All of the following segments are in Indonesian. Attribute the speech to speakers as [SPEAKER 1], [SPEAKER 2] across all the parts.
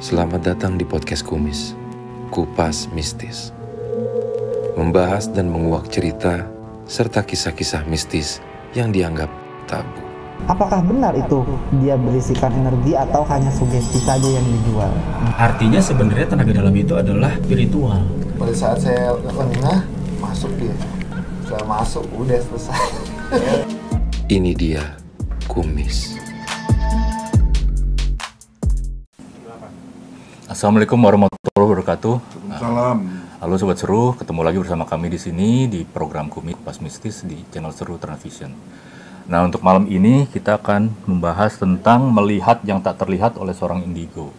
[SPEAKER 1] Selamat datang di podcast Kumis, Kupas Mistis. Membahas dan menguak cerita serta kisah-kisah mistis yang dianggap tabu.
[SPEAKER 2] Apakah benar itu dia berisikan energi atau hanya sugesti saja yang dijual?
[SPEAKER 3] Artinya sebenarnya tenaga dalam itu adalah spiritual.
[SPEAKER 4] pada saat saya lengah masuk dia saya masuk udah selesai
[SPEAKER 1] Ini dia Kumis.
[SPEAKER 5] Assalamualaikum warahmatullahi wabarakatuh.
[SPEAKER 6] Salam.
[SPEAKER 5] Halo sobat seru, ketemu lagi bersama kami di sini di program Komik Pas Mistis di channel Seru Transvision. Nah, untuk malam ini kita akan membahas tentang melihat yang tak terlihat oleh seorang indigo.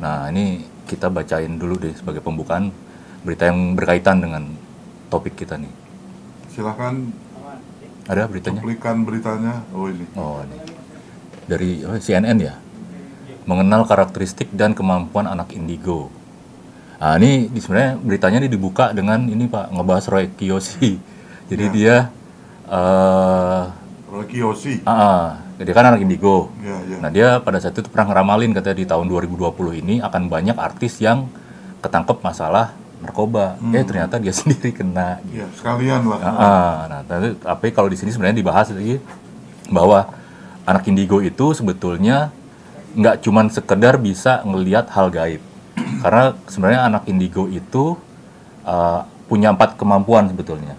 [SPEAKER 5] Nah, ini kita bacain dulu deh sebagai pembukaan berita yang berkaitan dengan topik kita nih.
[SPEAKER 6] Silahkan
[SPEAKER 5] Ada beritanya?
[SPEAKER 6] cuplikan beritanya. Oh ini.
[SPEAKER 5] Oh, ini. Dari oh, CNN ya. Mengenal karakteristik dan kemampuan anak indigo. Nah, ini di- sebenarnya beritanya ini dibuka dengan ini Pak ngebahas Roy Kiyoshi. Jadi
[SPEAKER 6] Ya.
[SPEAKER 5] dia eh
[SPEAKER 6] Roy Kiyoshi.
[SPEAKER 5] ah, ah, dia kan anak indigo.
[SPEAKER 6] Ya, ya.
[SPEAKER 5] Nah, dia pada saat itu pernah ngeramalin katanya di tahun 2020 ini akan banyak artis yang ketangkep masalah narkoba. Eh ternyata dia sendiri kena
[SPEAKER 6] Ya, sekalian lah.
[SPEAKER 5] Ah, ah. nah, tapi, tapi kalau di sini sebenarnya dibahas lagi bahwa anak indigo itu sebetulnya nggak cuman sekedar bisa ngelihat hal gaib, karena sebenarnya anak indigo itu uh, punya empat kemampuan sebetulnya.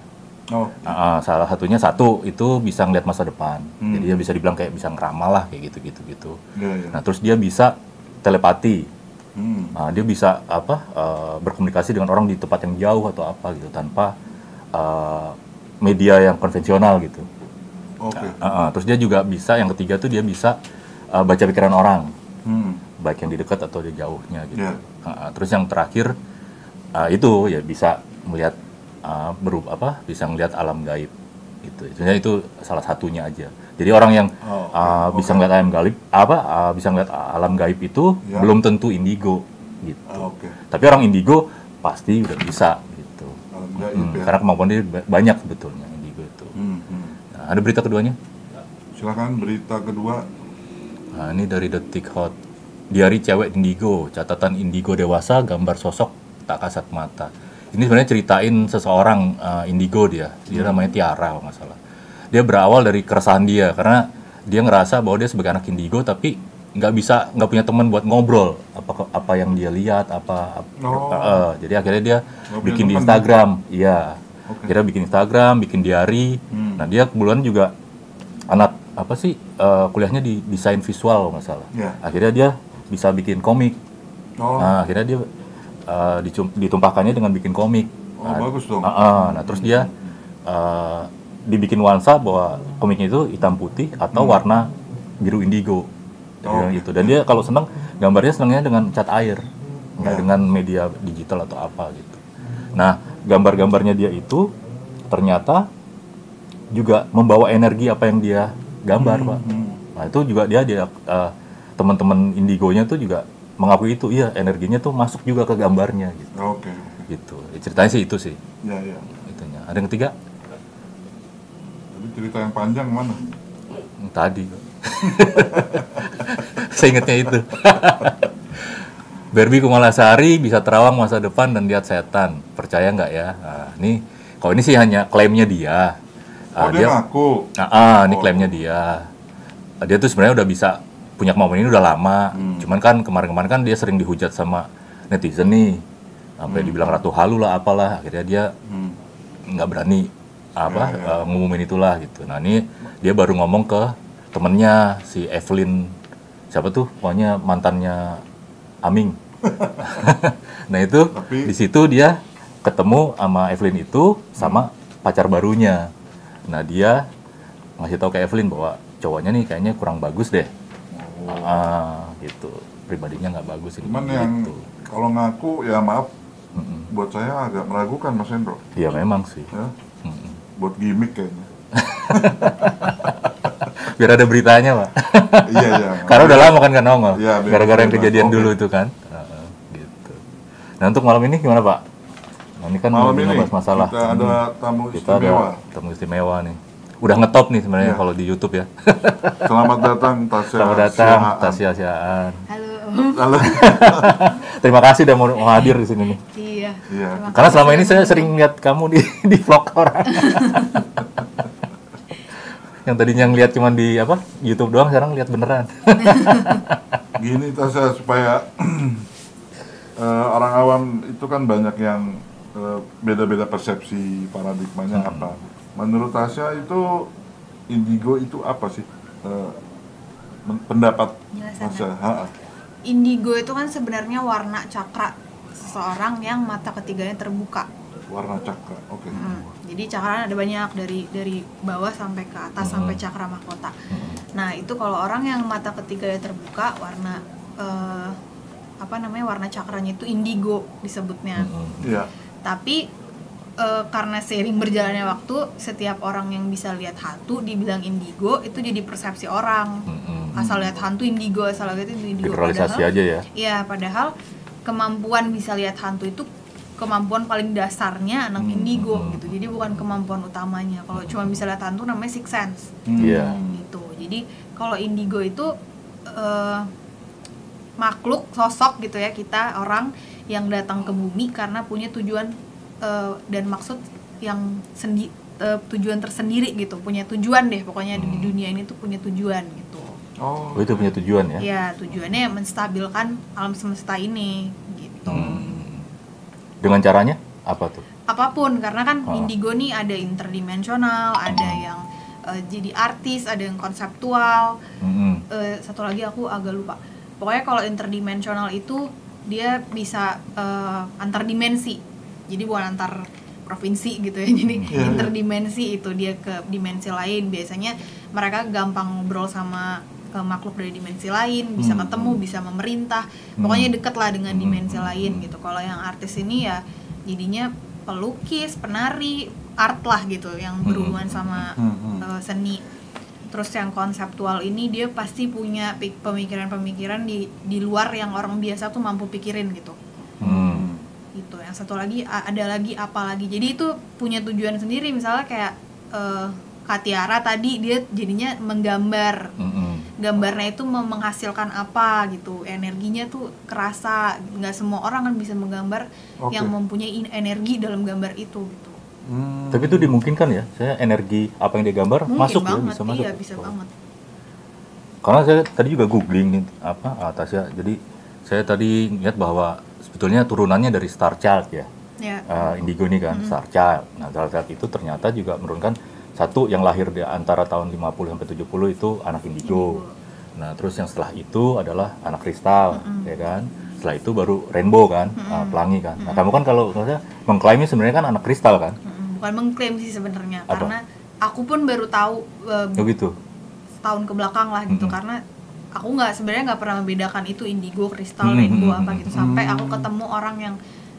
[SPEAKER 6] Oh,
[SPEAKER 5] ah, salah satunya satu itu bisa ngelihat masa depan, jadi dia bisa dibilang kayak bisa ngeramal lah kayak gitu gitu gitu.
[SPEAKER 6] ya, ya.
[SPEAKER 5] Nah terus dia bisa telepati,
[SPEAKER 6] Hmm.
[SPEAKER 5] Nah, dia bisa apa eh, berkomunikasi dengan orang di tempat yang jauh atau apa gitu tanpa eh, media yang konvensional gitu.
[SPEAKER 6] Oke.
[SPEAKER 5] Ah, ah. terus dia juga bisa yang ketiga tuh dia bisa eh, baca pikiran orang,
[SPEAKER 6] Hmm.
[SPEAKER 5] baik yang di dekat atau di jauhnya gitu.
[SPEAKER 6] Ya.
[SPEAKER 5] Ah, ah. terus yang terakhir eh, itu ya bisa melihat eh, berubah apa bisa melihat alam gaib gitu. Sebenarnya itu salah satunya aja. Jadi orang yang
[SPEAKER 6] Oh,
[SPEAKER 5] eh,
[SPEAKER 6] oke.
[SPEAKER 5] bisa melihat alam gaib apa eh, bisa melihat alam gaib itu
[SPEAKER 6] Ya.
[SPEAKER 5] belum tentu indigo gitu.
[SPEAKER 6] Ah, Oke.
[SPEAKER 5] Tapi orang indigo pasti udah bisa gitu.
[SPEAKER 6] Alam gaib
[SPEAKER 5] Hmm,
[SPEAKER 6] ya.
[SPEAKER 5] Karena kemampuan dia ba- banyak sebetulnya indigo itu.
[SPEAKER 6] Hmm, hmm.
[SPEAKER 5] Nah, ada berita keduanya?
[SPEAKER 6] Silakan berita kedua.
[SPEAKER 5] Nah, ini dari Detik Hot. Diari cewek indigo, catatan indigo dewasa, gambar sosok tak kasat mata. Ini sebenarnya ceritain seseorang eh, indigo dia. Dia namanya Tiara kalau nggak salah. Dia berawal dari keresahan dia karena dia ngerasa bahwa dia sebagai anak indigo tapi nggak bisa nggak punya teman buat ngobrol apa apa yang dia lihat apa, apa-
[SPEAKER 6] Oh.
[SPEAKER 5] eh. jadi akhirnya dia bikin di. Instagram iya
[SPEAKER 6] Oke.
[SPEAKER 5] akhirnya bikin Instagram bikin diary
[SPEAKER 6] Hmm.
[SPEAKER 5] nah dia kebetulan juga anak apa sih eh, kuliahnya di desain visual nggak salah
[SPEAKER 6] Ya.
[SPEAKER 5] akhirnya dia bisa bikin komik
[SPEAKER 6] Oh,
[SPEAKER 5] nah akhirnya dia dicum- ditumpahkannya dengan bikin komik
[SPEAKER 6] oh
[SPEAKER 5] nah,
[SPEAKER 6] bagus dong.
[SPEAKER 5] ah, ah. nah terus dia eh, dibikin nuansa bahwa komiknya itu hitam putih atau warna biru indigo
[SPEAKER 6] Hmm. Oh,
[SPEAKER 5] gitu dan dia kalau seneng gambarnya senangnya dengan cat air nggak
[SPEAKER 6] Ya.
[SPEAKER 5] dengan media digital atau apa gitu nah gambar-gambarnya dia itu ternyata juga membawa energi apa yang dia gambar pak.
[SPEAKER 6] Hmm.
[SPEAKER 5] nah itu juga dia dia eh, teman-teman indigonya tuh juga mengakui itu. Iya energinya tuh masuk juga ke gambarnya gitu.
[SPEAKER 6] Oke, oke.
[SPEAKER 5] gitu. Ya, ceritanya sih itu sih.
[SPEAKER 6] Ya, ya.
[SPEAKER 5] itunya. Ada yang ketiga?
[SPEAKER 6] Tapi cerita yang panjang mana?
[SPEAKER 5] Yang tadi saya ingatnya itu. Barbie Kumalasari bisa terawang masa depan dan lihat setan. Percaya nggak ya? Nah, ini kalau ini sih hanya klaimnya dia
[SPEAKER 6] Oh,
[SPEAKER 5] Ah,
[SPEAKER 6] dia ngaku.
[SPEAKER 5] Ah, ah, ini
[SPEAKER 6] Oh.
[SPEAKER 5] klaimnya dia. Ah, Dia tuh sebenarnya udah bisa punya kemampuan ini udah lama.
[SPEAKER 6] Hmm.
[SPEAKER 5] Cuman kan kemarin-kemarin kan dia sering dihujat sama netizen nih. Sampai dibilang ratu halu lah apalah. Akhirnya dia
[SPEAKER 6] Hmm.
[SPEAKER 5] nggak berani apa
[SPEAKER 6] Ya, ya.
[SPEAKER 5] eh, ngumumin itulah gitu. Nah, ini dia baru ngomong ke temennya si Evelyn siapa tuh? Pokoknya mantannya Aming. nah, itu
[SPEAKER 6] Tapi-
[SPEAKER 5] di situ dia ketemu sama Evelyn itu sama pacar barunya. Nah dia ngasih tahu ke Evelyn bahwa cowoknya nih kayaknya kurang bagus deh. Ah, gitu. Pribadinya nggak bagus ini.
[SPEAKER 6] Cuman yang
[SPEAKER 5] gitu.
[SPEAKER 6] kalau ngaku ya maaf
[SPEAKER 5] Mm-mm.
[SPEAKER 6] buat saya agak meragukan Mas Hendro.
[SPEAKER 5] Iya memang sih.
[SPEAKER 6] Ya,
[SPEAKER 5] Mm-mm.
[SPEAKER 6] buat gimmick kayaknya.
[SPEAKER 5] Biar ada beritanya pak.
[SPEAKER 6] iya, iya.
[SPEAKER 5] Karena udah lama kan nggak nongol.
[SPEAKER 6] Iya,
[SPEAKER 5] Gara-gara yang kejadian dulu itu kan. Gitu. Nah untuk malam ini gimana pak? Nah, ini kan
[SPEAKER 6] Malam ini
[SPEAKER 5] masalah.
[SPEAKER 6] kita ada tamu
[SPEAKER 5] Kita
[SPEAKER 6] istimewa.
[SPEAKER 5] ada tamu istimewa nih. udah ngetop nih sebenarnya
[SPEAKER 6] Iya.
[SPEAKER 5] kalau di YouTube ya.
[SPEAKER 6] Selamat datang Tasya.
[SPEAKER 5] Selamat datang. Tasya Siaan.
[SPEAKER 7] Halo.
[SPEAKER 6] Halo.
[SPEAKER 5] Terima kasih udah mau, mau hadir di sini nih.
[SPEAKER 7] Iya.
[SPEAKER 6] Iya.
[SPEAKER 5] Karena selama ini saya sering lihat kamu di di vlog orang. yang tadinya ngeliat cuma di apa YouTube doang sekarang lihat beneran.
[SPEAKER 6] Gini Tasya supaya eh, orang awam itu kan banyak yang beda-beda persepsi paradigmanya
[SPEAKER 5] Hmm.
[SPEAKER 6] apa. Menurut Tasya itu indigo itu apa sih? Eh, men- pendapat Tasya.
[SPEAKER 7] Indigo itu kan sebenarnya warna cakra seseorang yang mata ketiganya terbuka.
[SPEAKER 6] Warna cakra. Oke.
[SPEAKER 7] Hmm. Jadi cakra ada banyak dari dari bawah sampai ke atas sampai cakra mahkota. Nah itu kalau orang yang mata ketiganya terbuka warna eh, apa namanya warna cakranya itu indigo disebutnya.
[SPEAKER 6] Iya.
[SPEAKER 7] Tapi eh, karena seiring berjalannya waktu setiap orang yang bisa lihat hantu dibilang indigo itu jadi persepsi orang.
[SPEAKER 5] Mm-mm.
[SPEAKER 7] Asal lihat hantu indigo, asal lihat itu indigo.
[SPEAKER 5] Generalisasi
[SPEAKER 7] Padahal-
[SPEAKER 5] aja ya.
[SPEAKER 7] Iya, padahal kemampuan bisa lihat hantu itu kemampuan paling dasarnya anak indigo gitu. Jadi bukan kemampuan utamanya. Kalau cuma bisa lihat hantu namanya six sense.
[SPEAKER 5] Iya.
[SPEAKER 7] Gitu. Jadi kalau indigo itu eh, makhluk sosok gitu ya kita orang yang datang ke bumi karena punya tujuan eh, dan maksud yang sendi eh, tujuan tersendiri gitu. Punya tujuan deh pokoknya di dunia ini tuh punya tujuan gitu.
[SPEAKER 6] Oh.
[SPEAKER 5] Oh itu punya tujuan ya.
[SPEAKER 7] Ya, tujuannya menstabilkan alam semesta ini gitu.
[SPEAKER 5] Hmm. Dengan caranya apa tuh?
[SPEAKER 7] Apa pun karena kan
[SPEAKER 5] Oh.
[SPEAKER 7] indigo nih ada interdimensional, ada yang eh, jadi artis, ada yang konseptual.
[SPEAKER 5] Mm-mm.
[SPEAKER 7] Eh, satu lagi aku agak lupa. Pokoknya kalau interdimensional itu dia bisa eh, antar dimensi. Jadi bukan antar provinsi gitu ya. Jadi
[SPEAKER 6] Iya, iya.
[SPEAKER 7] interdimensi itu dia ke dimensi lain. Biasanya mereka gampang ngobrol sama eh, makhluk dari dimensi lain, bisa
[SPEAKER 6] Hmm.
[SPEAKER 7] ketemu, bisa memerintah.
[SPEAKER 5] Hmm.
[SPEAKER 7] Pokoknya deket lah dengan
[SPEAKER 5] Hmm.
[SPEAKER 7] dimensi lain gitu. Kalau yang artis ini ya jadinya pelukis, penari, art lah gitu yang berhubungan sama
[SPEAKER 6] Hmm, hmm.
[SPEAKER 7] eh, seni. Terus yang konseptual ini dia pasti punya pemikiran-pemikiran di di luar yang orang biasa tuh mampu pikirin gitu.
[SPEAKER 5] Hmm.
[SPEAKER 7] Gitu. Yang satu lagi a- ada lagi apa lagi. Jadi itu punya tujuan sendiri misalnya kayak eh Katiara tadi dia jadinya menggambar.
[SPEAKER 5] Mm-mm.
[SPEAKER 7] Gambarnya itu menghasilkan apa gitu. Energinya tuh kerasa. nggak semua orang kan bisa menggambar
[SPEAKER 6] Oke.
[SPEAKER 7] yang mempunyai in- energi dalam gambar itu gitu.
[SPEAKER 6] Hmm.
[SPEAKER 5] Tapi itu dimungkinkan ya, saya energi apa yang dia gambar
[SPEAKER 7] Mungkin
[SPEAKER 5] masuk
[SPEAKER 7] banget,
[SPEAKER 5] ya, bisa masuk.
[SPEAKER 7] iya bisa banget.
[SPEAKER 5] Karena saya tadi juga googling nih apa atasnya, jadi saya tadi lihat bahwa sebetulnya turunannya dari Star Child ya,
[SPEAKER 7] Ya.
[SPEAKER 5] Eh, Indigo ini kan Star Child. Nah Star Child itu ternyata juga menurunkan satu yang lahir di antara tahun 50 sampai 70 itu anak Indigo. Nah terus yang setelah itu adalah anak kristal, ya kan. Setelah itu baru rainbow kan, ah, pelangi kan. Nah kamu kan kalau maksudnya mengklaimnya sebenarnya kan anak kristal kan,
[SPEAKER 7] Mm, bukan mengklaim sih sebenarnya karena aku pun baru tahu eh,
[SPEAKER 5] oh gitu.
[SPEAKER 7] setahun ke belakang lah gitu
[SPEAKER 5] Mm-mm.
[SPEAKER 7] karena aku nggak sebenarnya nggak pernah membedakan itu indigo, kristal,
[SPEAKER 5] Mm-mm,
[SPEAKER 7] rainbow
[SPEAKER 5] mm-mm,
[SPEAKER 7] apa gitu sampai aku ketemu orang yang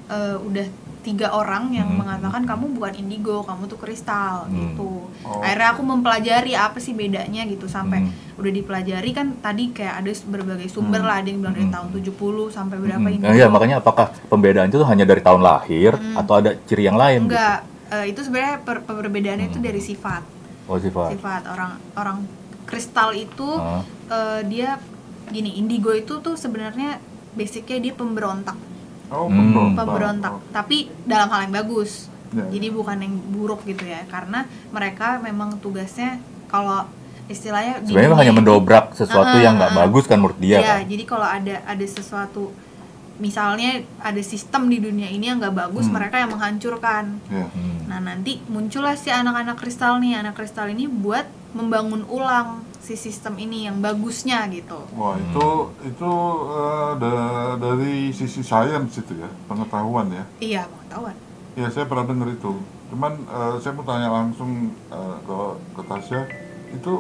[SPEAKER 7] eh, udah tiga orang yang
[SPEAKER 5] Mm-mm.
[SPEAKER 7] mengatakan kamu bukan indigo, kamu tuh kristal
[SPEAKER 5] Mm.
[SPEAKER 7] gitu.
[SPEAKER 6] Oh.
[SPEAKER 7] Akhirnya aku mempelajari apa sih bedanya gitu sampai
[SPEAKER 5] Mm.
[SPEAKER 7] udah dipelajari kan tadi kayak ada berbagai sumber
[SPEAKER 6] Mm.
[SPEAKER 7] lah ada yang bilang dari
[SPEAKER 5] Mm.
[SPEAKER 7] tahun 70 sampai berapa indigo.
[SPEAKER 5] Nah, iya makanya apakah pembedaan itu hanya dari tahun lahir atau ada ciri yang lain? gitu?
[SPEAKER 7] Eh, itu sebenarnya per- perbedaannya itu
[SPEAKER 5] Mm.
[SPEAKER 7] dari sifat.
[SPEAKER 5] Oh sifat.
[SPEAKER 7] sifat orang orang kristal itu eh, dia gini indigo itu tuh sebenarnya basicnya dia pemberontak
[SPEAKER 6] Oh,
[SPEAKER 5] Hmm.
[SPEAKER 6] pemberontak.
[SPEAKER 7] pemberontak
[SPEAKER 6] Oh.
[SPEAKER 7] tapi dalam hal yang bagus
[SPEAKER 6] Ya,
[SPEAKER 7] jadi bukan yang buruk gitu ya karena mereka memang tugasnya kalau istilahnya di
[SPEAKER 5] Sebenarnya hanya mendobrak sesuatu
[SPEAKER 7] Ah,
[SPEAKER 5] yang nggak
[SPEAKER 7] ah.
[SPEAKER 5] bagus kan menurut dia
[SPEAKER 7] Iya,
[SPEAKER 5] kan.
[SPEAKER 7] jadi kalau ada ada sesuatu misalnya ada sistem di dunia ini yang nggak bagus
[SPEAKER 6] Hmm.
[SPEAKER 7] mereka yang menghancurkan
[SPEAKER 6] Ya.
[SPEAKER 5] Hmm.
[SPEAKER 7] Nah nanti muncullah si anak-anak kristal nih, anak kristal ini buat membangun ulang si sistem ini yang bagusnya gitu.
[SPEAKER 6] Wah
[SPEAKER 5] Hmm.
[SPEAKER 6] itu itu eh, da- dari sisi sains itu ya pengetahuan ya.
[SPEAKER 7] Iya pengetahuan.
[SPEAKER 6] Ya saya pernah dengar itu. Cuman eh, saya mau tanya langsung eh, ke ke Tasya itu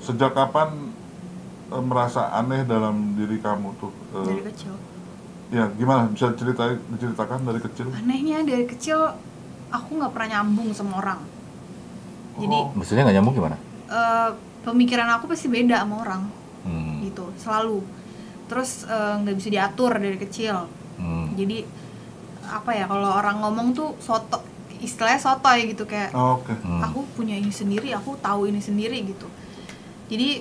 [SPEAKER 6] sejak kapan eh, merasa aneh dalam diri kamu tuh? Eh,
[SPEAKER 7] Dari kecil.
[SPEAKER 6] Ya gimana bisa cerita diceritakan dari kecil?
[SPEAKER 7] Anehnya dari kecil aku nggak pernah nyambung sama orang. Jadi
[SPEAKER 6] Oh.
[SPEAKER 5] Maksudnya nggak nyambung gimana?
[SPEAKER 7] eh, pemikiran aku pasti beda sama orang
[SPEAKER 5] Hmm.
[SPEAKER 7] gitu, selalu. Terus eh, nggak bisa diatur dari kecil.
[SPEAKER 5] Hmm.
[SPEAKER 7] Jadi apa ya kalau orang ngomong tuh soto istilahnya sotoy gitu kayak
[SPEAKER 6] Oh, Oke.
[SPEAKER 5] Hmm.
[SPEAKER 7] aku punya ini sendiri aku tahu ini sendiri gitu jadi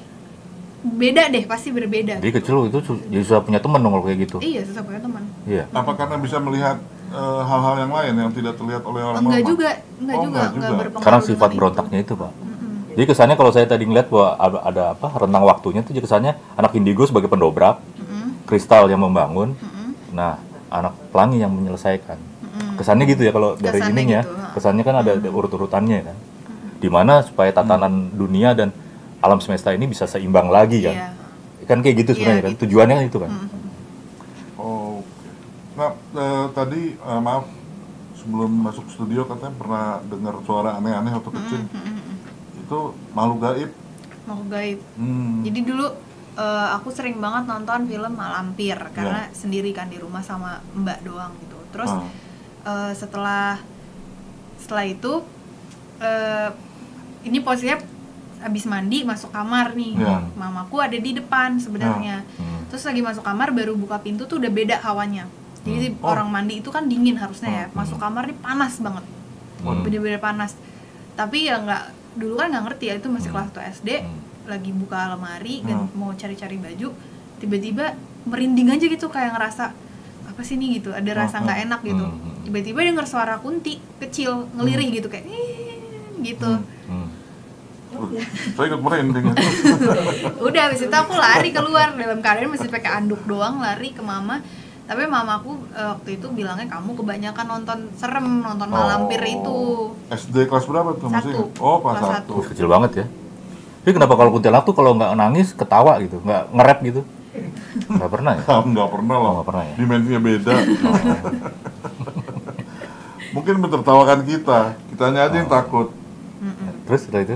[SPEAKER 7] beda deh pasti berbeda
[SPEAKER 5] Jadi kecil itu jadi susah punya teman dong kalau kayak gitu.
[SPEAKER 7] iya susah punya teman
[SPEAKER 5] Iya.
[SPEAKER 6] Apa karena bisa melihat eh, hal-hal yang lain yang tidak terlihat oleh orang
[SPEAKER 7] enggak
[SPEAKER 6] normal?
[SPEAKER 7] juga enggak
[SPEAKER 6] Oh,
[SPEAKER 7] juga
[SPEAKER 6] enggak
[SPEAKER 7] enggak
[SPEAKER 6] juga.
[SPEAKER 7] berpengaruh
[SPEAKER 5] Karena sifat berontaknya itu, Pak. Jadi kesannya kalau saya tadi ngeliat bahwa ada, ada apa rentang waktunya tuh jadi kesannya anak indigo sebagai pendobrak, kristal yang membangun, nah anak pelangi yang menyelesaikan. Kesannya gitu ya kalau dari
[SPEAKER 7] Kesannya
[SPEAKER 5] ininya,
[SPEAKER 7] gitu,
[SPEAKER 5] kesannya kan ada, ada urut-urutannya kan. Di mana supaya tatanan dunia dan alam semesta ini bisa seimbang lagi kan.
[SPEAKER 7] Iya.
[SPEAKER 5] Kan kayak gitu sebenarnya
[SPEAKER 7] Iya,
[SPEAKER 5] kan.
[SPEAKER 7] gitu.
[SPEAKER 5] Tujuannya kan itu kan.
[SPEAKER 6] Oh, Oke. Nah, eh, tadi eh, maaf sebelum masuk studio katanya pernah dengar suara aneh-aneh waktu kecil. Itu makhluk gaib.
[SPEAKER 7] mau gaib
[SPEAKER 6] Hmm.
[SPEAKER 7] Jadi dulu eh, aku sering banget nonton film Malampir karena
[SPEAKER 6] Iya.
[SPEAKER 7] sendiri kan di rumah sama Mbak doang gitu. Terus
[SPEAKER 6] Ah.
[SPEAKER 7] eh, setelah setelah itu eh, ini posisinya habis mandi masuk kamar nih.
[SPEAKER 6] Iya.
[SPEAKER 7] Mamaku ada di depan sebenarnya.
[SPEAKER 5] Hmm.
[SPEAKER 7] Terus lagi masuk kamar baru buka pintu tuh udah beda hawanya. Jadi
[SPEAKER 6] Oh.
[SPEAKER 7] orang mandi itu kan dingin harusnya ya. Masuk kamar nih panas banget.
[SPEAKER 5] Hmm.
[SPEAKER 7] Bener-bener panas. Tapi ya nggak dulu kan nggak ngerti ya itu masih kelas 1 SD
[SPEAKER 5] Hmm.
[SPEAKER 7] lagi buka lemari dan
[SPEAKER 6] Hmm.
[SPEAKER 7] mau cari-cari baju tiba-tiba merinding aja gitu kayak ngerasa apa sih nih gitu ada rasa nggak enak gitu
[SPEAKER 5] Hmm.
[SPEAKER 7] tiba-tiba denger suara kunti kecil ngelirih gitu kayak gitu
[SPEAKER 5] Hmm.
[SPEAKER 6] Saya ikut merinding.
[SPEAKER 7] udah habis itu aku lari keluar dalam keadaan masih pakai anduk doang lari ke mama tapi mamaku eh, waktu itu bilangnya kamu kebanyakan nonton serem nonton malampir itu
[SPEAKER 6] SD kelas berapa tuh? Masih
[SPEAKER 7] Satu.
[SPEAKER 6] Oh, kelas
[SPEAKER 7] Kelas
[SPEAKER 6] 1.
[SPEAKER 5] Wah, kecil banget ya. Tapi kenapa kalau kuntilanak tuh kalau nggak nangis ketawa gitu, nggak nge-rap gitu? Nggak pernah ya?
[SPEAKER 6] Enggak pernah lah.
[SPEAKER 5] Oh, nggak pernah ya?
[SPEAKER 6] Dimensinya beda. Mungkin mentertawakan kita. Kitanya aja yang takut.
[SPEAKER 5] Terus setelah itu?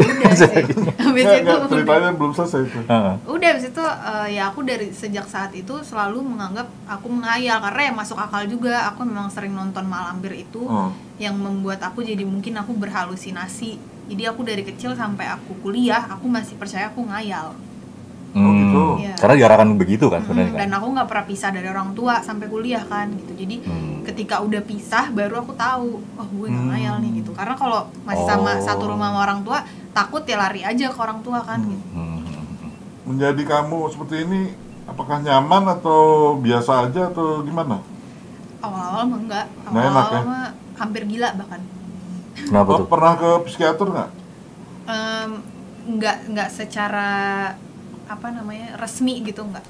[SPEAKER 7] udah sih habis
[SPEAKER 6] Enggak,
[SPEAKER 7] itu
[SPEAKER 6] ceritanya belum selesai itu.
[SPEAKER 5] Heeh.
[SPEAKER 7] udah habis itu eh, ya aku dari sejak saat itu selalu menganggap aku menghayal karena ya masuk akal juga aku memang sering nonton malampir itu
[SPEAKER 6] Oh.
[SPEAKER 7] yang membuat aku jadi mungkin aku berhalusinasi jadi aku dari kecil sampai aku kuliah aku masih percaya aku ngayal
[SPEAKER 6] Oh, gitu.
[SPEAKER 7] Iya.
[SPEAKER 5] Karena diarahkan begitu kan sebenarnya
[SPEAKER 7] Mm,
[SPEAKER 5] kan.
[SPEAKER 7] dan aku nggak pernah pisah dari orang tua sampai kuliah kan gitu jadi
[SPEAKER 5] Hmm.
[SPEAKER 7] ketika udah pisah baru aku tahu oh gue nggak
[SPEAKER 6] Hmm.
[SPEAKER 7] ngayal nih gitu karena kalau masih sama
[SPEAKER 5] Oh.
[SPEAKER 7] satu rumah sama orang tua takut ya lari aja ke orang tua kan gitu
[SPEAKER 5] Hmm.
[SPEAKER 6] Menjadi kamu seperti ini apakah nyaman atau biasa aja atau gimana?
[SPEAKER 7] awal-awal mah enggak awal-awal
[SPEAKER 6] ya?
[SPEAKER 7] mah hampir gila bahkan
[SPEAKER 5] Kenapa
[SPEAKER 6] Oh,
[SPEAKER 5] tuh?
[SPEAKER 6] pernah ke psikiater nggak?
[SPEAKER 7] Em, nggak nggak secara apa namanya resmi gitu nggak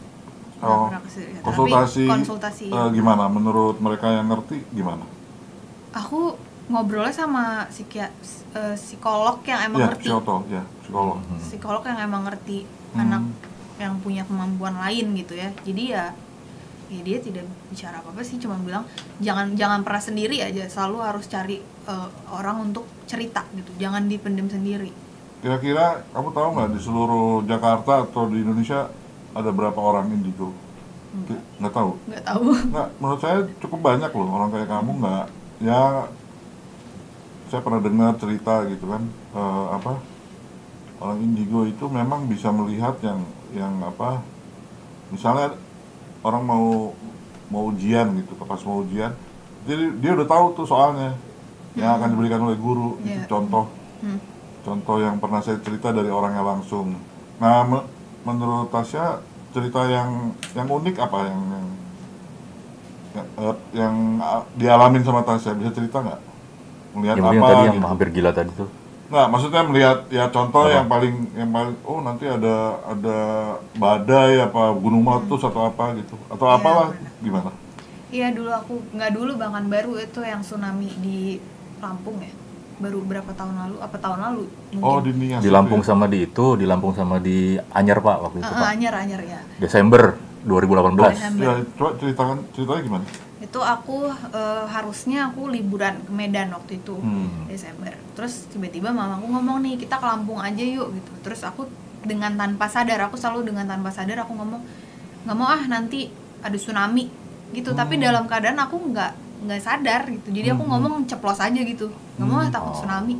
[SPEAKER 7] Nggak
[SPEAKER 6] Oh,
[SPEAKER 7] ke psikiater. Tapi
[SPEAKER 6] konsultasi,
[SPEAKER 7] konsultasi
[SPEAKER 6] eh, gimana? Menurut mereka yang ngerti gimana?
[SPEAKER 7] aku ngobrolnya sama psikia- eh, psikolog yang emang
[SPEAKER 6] ya,
[SPEAKER 7] ngerti
[SPEAKER 6] psikoto, ya, psikolog.
[SPEAKER 7] psikolog yang emang ngerti
[SPEAKER 6] Hmm.
[SPEAKER 7] anak yang punya kemampuan lain gitu ya jadi ya ya dia tidak bicara apa apa sih cuma bilang jangan jangan pernah sendiri aja selalu harus cari eh, orang untuk cerita gitu jangan dipendam sendiri
[SPEAKER 6] Kira-kira kamu tahu nggak di seluruh Jakarta atau di Indonesia ada berapa orang indigo? Ki- Nggak tahu.
[SPEAKER 7] nggak tahu
[SPEAKER 6] Nggak, menurut saya cukup banyak loh orang kayak kamu nggak. Ya, saya pernah dengar cerita gitu kan, eh, apa orang indigo itu memang bisa melihat yang yang apa, misalnya orang mau mau ujian gitu, pas mau ujian, jadi dia udah tahu tuh soalnya yang akan diberikan oleh guru itu
[SPEAKER 7] Iya.
[SPEAKER 6] contoh
[SPEAKER 7] Hmm.
[SPEAKER 6] Contoh yang pernah saya cerita dari orangnya langsung. Nah, me- menurut Tasya cerita yang yang unik apa yang yang yang, eh, yang, ah, dialamin sama Tasya bisa cerita nggak? Melihat
[SPEAKER 5] Yang
[SPEAKER 6] apa?
[SPEAKER 5] penting tadi yang
[SPEAKER 6] gitu?
[SPEAKER 5] hampir gila tadi tuh.
[SPEAKER 6] Nggak, maksudnya melihat ya contoh
[SPEAKER 5] Apa?
[SPEAKER 6] yang paling yang paling oh nanti ada ada badai apa gunung meletus atau apa gitu atau
[SPEAKER 7] Iya,
[SPEAKER 6] apalah
[SPEAKER 7] benar.
[SPEAKER 6] gimana?
[SPEAKER 7] iya dulu aku nggak dulu bahkan baru itu yang tsunami di Lampung ya baru berapa tahun lalu apa tahun lalu mungkin
[SPEAKER 6] Oh di Nias
[SPEAKER 5] Di Lampung
[SPEAKER 6] ya?
[SPEAKER 5] sama di itu, di Lampung sama di Anyar Pak waktu itu
[SPEAKER 7] Eh,
[SPEAKER 5] Pak.
[SPEAKER 7] anyar anyar ya
[SPEAKER 5] Desember 2018.
[SPEAKER 7] Desember.
[SPEAKER 6] Ya, coba ceritakan ceritanya gimana?
[SPEAKER 7] itu aku eh, harusnya aku liburan ke Medan waktu itu
[SPEAKER 6] Hmm.
[SPEAKER 7] Desember terus tiba-tiba mamaku ngomong nih kita ke Lampung aja yuk gitu terus aku dengan tanpa sadar aku selalu dengan tanpa sadar aku ngomong nggak mau ah nanti ada tsunami gitu tapi dalam keadaan aku nggak nggak sadar gitu jadi aku
[SPEAKER 6] Hmm.
[SPEAKER 7] ngomong ceplos aja gitu nggak mau ah
[SPEAKER 6] Hmm.
[SPEAKER 7] takut tsunami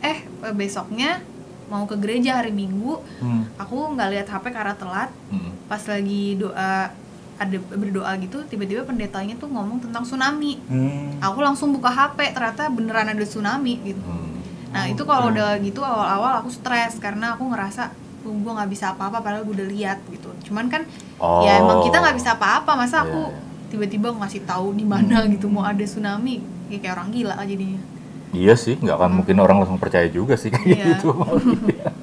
[SPEAKER 7] eh besoknya mau ke gereja hari Minggu
[SPEAKER 6] Hmm.
[SPEAKER 7] aku nggak lihat HP karena telat
[SPEAKER 5] Hmm.
[SPEAKER 7] pas lagi doa ada berdoa gitu tiba-tiba pendetanya tuh ngomong tentang tsunami
[SPEAKER 6] Hmm.
[SPEAKER 7] aku langsung buka HP ternyata beneran ada tsunami gitu
[SPEAKER 5] Hmm.
[SPEAKER 7] nah itu kalau udah gitu awal-awal aku stres karena aku ngerasa "Oh, gue nggak bisa apa-apa padahal gue udah lihat gitu cuman kan
[SPEAKER 5] Oh.
[SPEAKER 7] ya emang kita nggak bisa apa-apa masa
[SPEAKER 5] Iya,
[SPEAKER 7] aku
[SPEAKER 5] iya.
[SPEAKER 7] Tiba-tiba ngasih tahu di mana gitu mau ada tsunami ya kayak orang gila jadinya
[SPEAKER 5] Iya sih, nggak akan mungkin orang langsung percaya juga sih kayak
[SPEAKER 7] Iya.
[SPEAKER 5] gitu.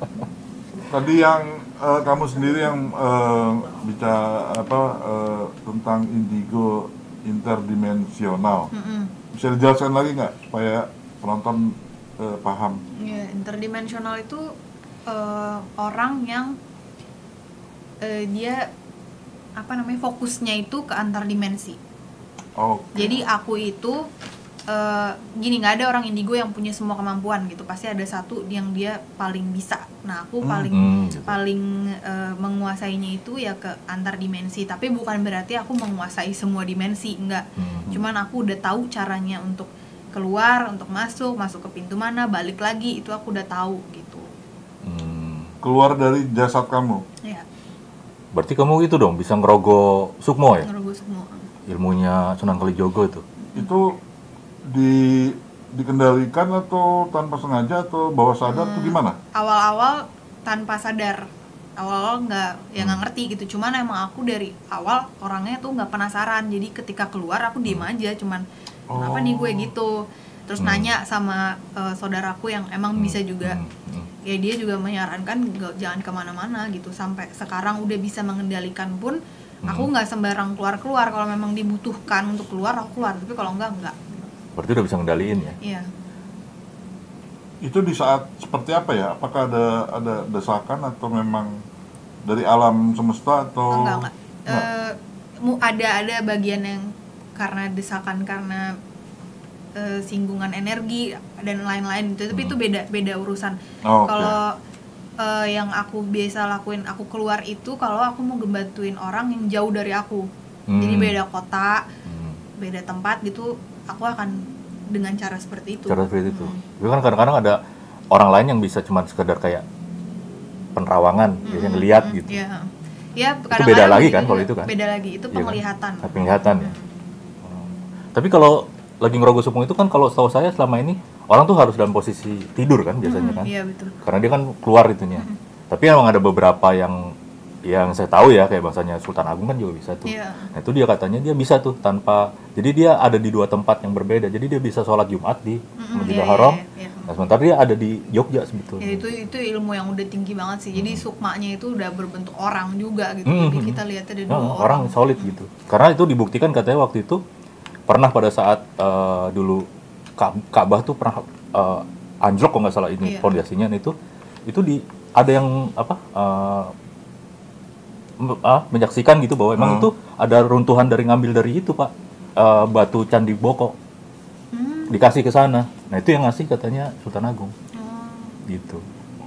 [SPEAKER 6] Tadi yang eh, kamu sendiri yang eh, bicara apa eh, tentang indigo interdimensional.
[SPEAKER 7] Mm-mm.
[SPEAKER 6] Bisa dijelaskan lagi nggak supaya penonton eh, paham?
[SPEAKER 7] Ya, interdimensional itu eh, orang yang eh, dia apa namanya fokusnya itu ke antar dimensi.
[SPEAKER 6] Oh,
[SPEAKER 7] Jadi aku itu eh, gini nggak ada orang indigo yang punya semua kemampuan gitu. Pasti ada satu yang dia paling bisa. Nah aku
[SPEAKER 6] Hmm.
[SPEAKER 7] paling
[SPEAKER 5] Hmm, gitu.
[SPEAKER 7] paling eh, menguasainya itu ya ke antar dimensi. Tapi bukan berarti aku menguasai semua dimensi, enggak.
[SPEAKER 5] Hmm.
[SPEAKER 7] Cuman aku udah tahu caranya untuk keluar, untuk masuk, masuk ke pintu mana, balik lagi itu aku udah tahu gitu.
[SPEAKER 5] Hmm.
[SPEAKER 6] keluar dari jasad kamu.
[SPEAKER 7] Ya,
[SPEAKER 5] Berarti kamu itu dong bisa ngerogoh sukmo ya?
[SPEAKER 7] ngerogoh semua.
[SPEAKER 5] Ilmunya Sunan Kalijogo itu.
[SPEAKER 6] Itu di dikendalikan atau tanpa sengaja atau bawah sadar atau gimana?
[SPEAKER 7] Awal-awal tanpa sadar, awal-awal nggak ya nggak ngerti gitu. Cuman emang aku dari awal orangnya tuh nggak penasaran. Jadi ketika keluar aku diem aja, cuman kenapa nih gue gitu. Terus
[SPEAKER 5] Hmm.
[SPEAKER 7] nanya sama eh, saudaraku yang emang bisa juga.
[SPEAKER 5] Hmm, hmm.
[SPEAKER 7] ya dia juga menyarankan nggak- jangan ke mana-mana gitu sampai sekarang udah bisa mengendalikan pun aku
[SPEAKER 5] Hmm.
[SPEAKER 7] nggak sembarang keluar-keluar kalau memang dibutuhkan untuk keluar aku keluar tapi kalau enggak enggak
[SPEAKER 5] Berarti udah bisa ngendaliin ya?
[SPEAKER 7] iya
[SPEAKER 6] Itu di saat seperti apa ya? Apakah ada ada desakan atau memang dari alam semesta atau
[SPEAKER 7] enggak enggak Eh, mu- ada ada bagian yang karena desakan karena eh, singgungan energi dan lain-lain gitu tapi itu beda beda urusan
[SPEAKER 6] Oh,
[SPEAKER 7] kalau eh, yang aku biasa lakuin aku keluar itu kalau aku mau ngebantuin orang yang jauh dari aku jadi
[SPEAKER 5] Hmm.
[SPEAKER 7] beda kota
[SPEAKER 5] Hmm.
[SPEAKER 7] beda tempat gitu aku akan dengan cara seperti itu
[SPEAKER 5] Cara seperti itu.
[SPEAKER 7] Hmm.
[SPEAKER 5] Tapi kan kadang-kadang ada orang lain yang bisa cuma sekedar kayak penerawangan, biasanya ngeliat gitu.
[SPEAKER 7] ya ya
[SPEAKER 5] Itu beda lagi kan kalau itu kan?
[SPEAKER 7] beda lagi itu
[SPEAKER 5] Iya kan?
[SPEAKER 7] penglihatan
[SPEAKER 5] Nah, penglihatan ya. Hmm. Tapi kalau lagi ngerogoh sukmo itu kan kalau setahu saya selama ini orang tuh harus dalam posisi tidur kan biasanya kan.
[SPEAKER 7] iya betul
[SPEAKER 5] Karena dia kan keluar itunya. Tapi emang ada beberapa yang yang saya tahu ya kayak bahasanya Sultan Agung kan juga bisa tuh.
[SPEAKER 7] Iya.
[SPEAKER 5] Nah, itu dia katanya dia bisa tuh tanpa jadi dia ada di dua tempat yang berbeda. Jadi dia bisa sholat Jumat di
[SPEAKER 7] Mm-mm,
[SPEAKER 5] Masjidil
[SPEAKER 7] iya,
[SPEAKER 5] Haram.
[SPEAKER 7] iya, iya.
[SPEAKER 5] Nah, sementara dia ada di Jogja sebetulnya.
[SPEAKER 7] ya itu itu ilmu yang udah tinggi banget sih jadi sukmanya itu udah berbentuk orang juga gitu
[SPEAKER 5] Hmm,
[SPEAKER 7] jadi
[SPEAKER 5] hmm.
[SPEAKER 7] kita lihatnya ada
[SPEAKER 5] Nah,
[SPEAKER 7] dua
[SPEAKER 5] orang
[SPEAKER 7] orang
[SPEAKER 5] solid gitu. Karena itu dibuktikan katanya waktu itu pernah pada saat eh, dulu Ka- Ka'bah tuh pernah eh, anjlok kalau nggak salah ini
[SPEAKER 7] Iya.
[SPEAKER 5] fondasinya itu itu di ada yang apa eh, m- ah, menyaksikan gitu bahwa emang
[SPEAKER 6] Hmm.
[SPEAKER 5] itu ada runtuhan dari ngambil dari itu pak eh, batu candi Boko
[SPEAKER 7] Hmm,
[SPEAKER 5] dikasih ke sana. Nah itu yang ngasih katanya Sultan Agung
[SPEAKER 7] oh,
[SPEAKER 5] gitu.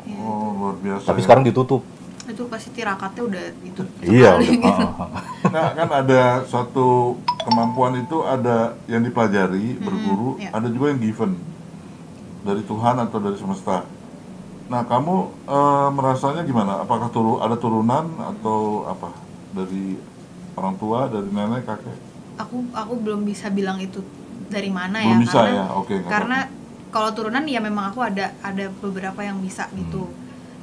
[SPEAKER 7] iya.
[SPEAKER 6] Oh, luar biasa.
[SPEAKER 5] Tapi
[SPEAKER 6] ya.
[SPEAKER 5] sekarang ditutup.
[SPEAKER 7] Itu pasti tirakatnya udah itu
[SPEAKER 5] Iya. udah,
[SPEAKER 7] gitu.
[SPEAKER 5] ah, ah, ah.
[SPEAKER 6] Nah, kan ada suatu kemampuan itu ada yang dipelajari, berguru,
[SPEAKER 7] iya.
[SPEAKER 6] ada juga yang given dari Tuhan atau dari semesta. Nah, kamu eh, merasanya gimana? Apakah turu ada turunan atau apa dari orang tua, dari nenek, kakek?
[SPEAKER 7] aku aku belum bisa bilang itu dari mana ya
[SPEAKER 6] Belum bisa
[SPEAKER 7] karena
[SPEAKER 6] ya? Oke, nggak
[SPEAKER 7] karena kalau turunan ya memang aku ada ada beberapa yang bisa gitu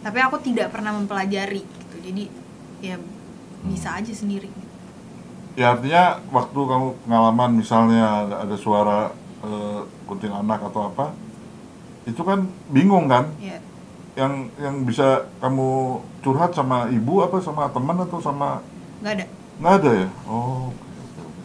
[SPEAKER 7] tapi aku tidak pernah mempelajari gitu jadi ya bisa aja sendiri
[SPEAKER 6] Ya artinya waktu kamu pengalaman misalnya ada, ada suara eh, kucing anak atau apa, itu kan bingung kan?
[SPEAKER 7] ya
[SPEAKER 6] Yang yang bisa kamu curhat sama ibu apa sama teman atau sama
[SPEAKER 7] nggak ada
[SPEAKER 6] nggak ada ya? Oh,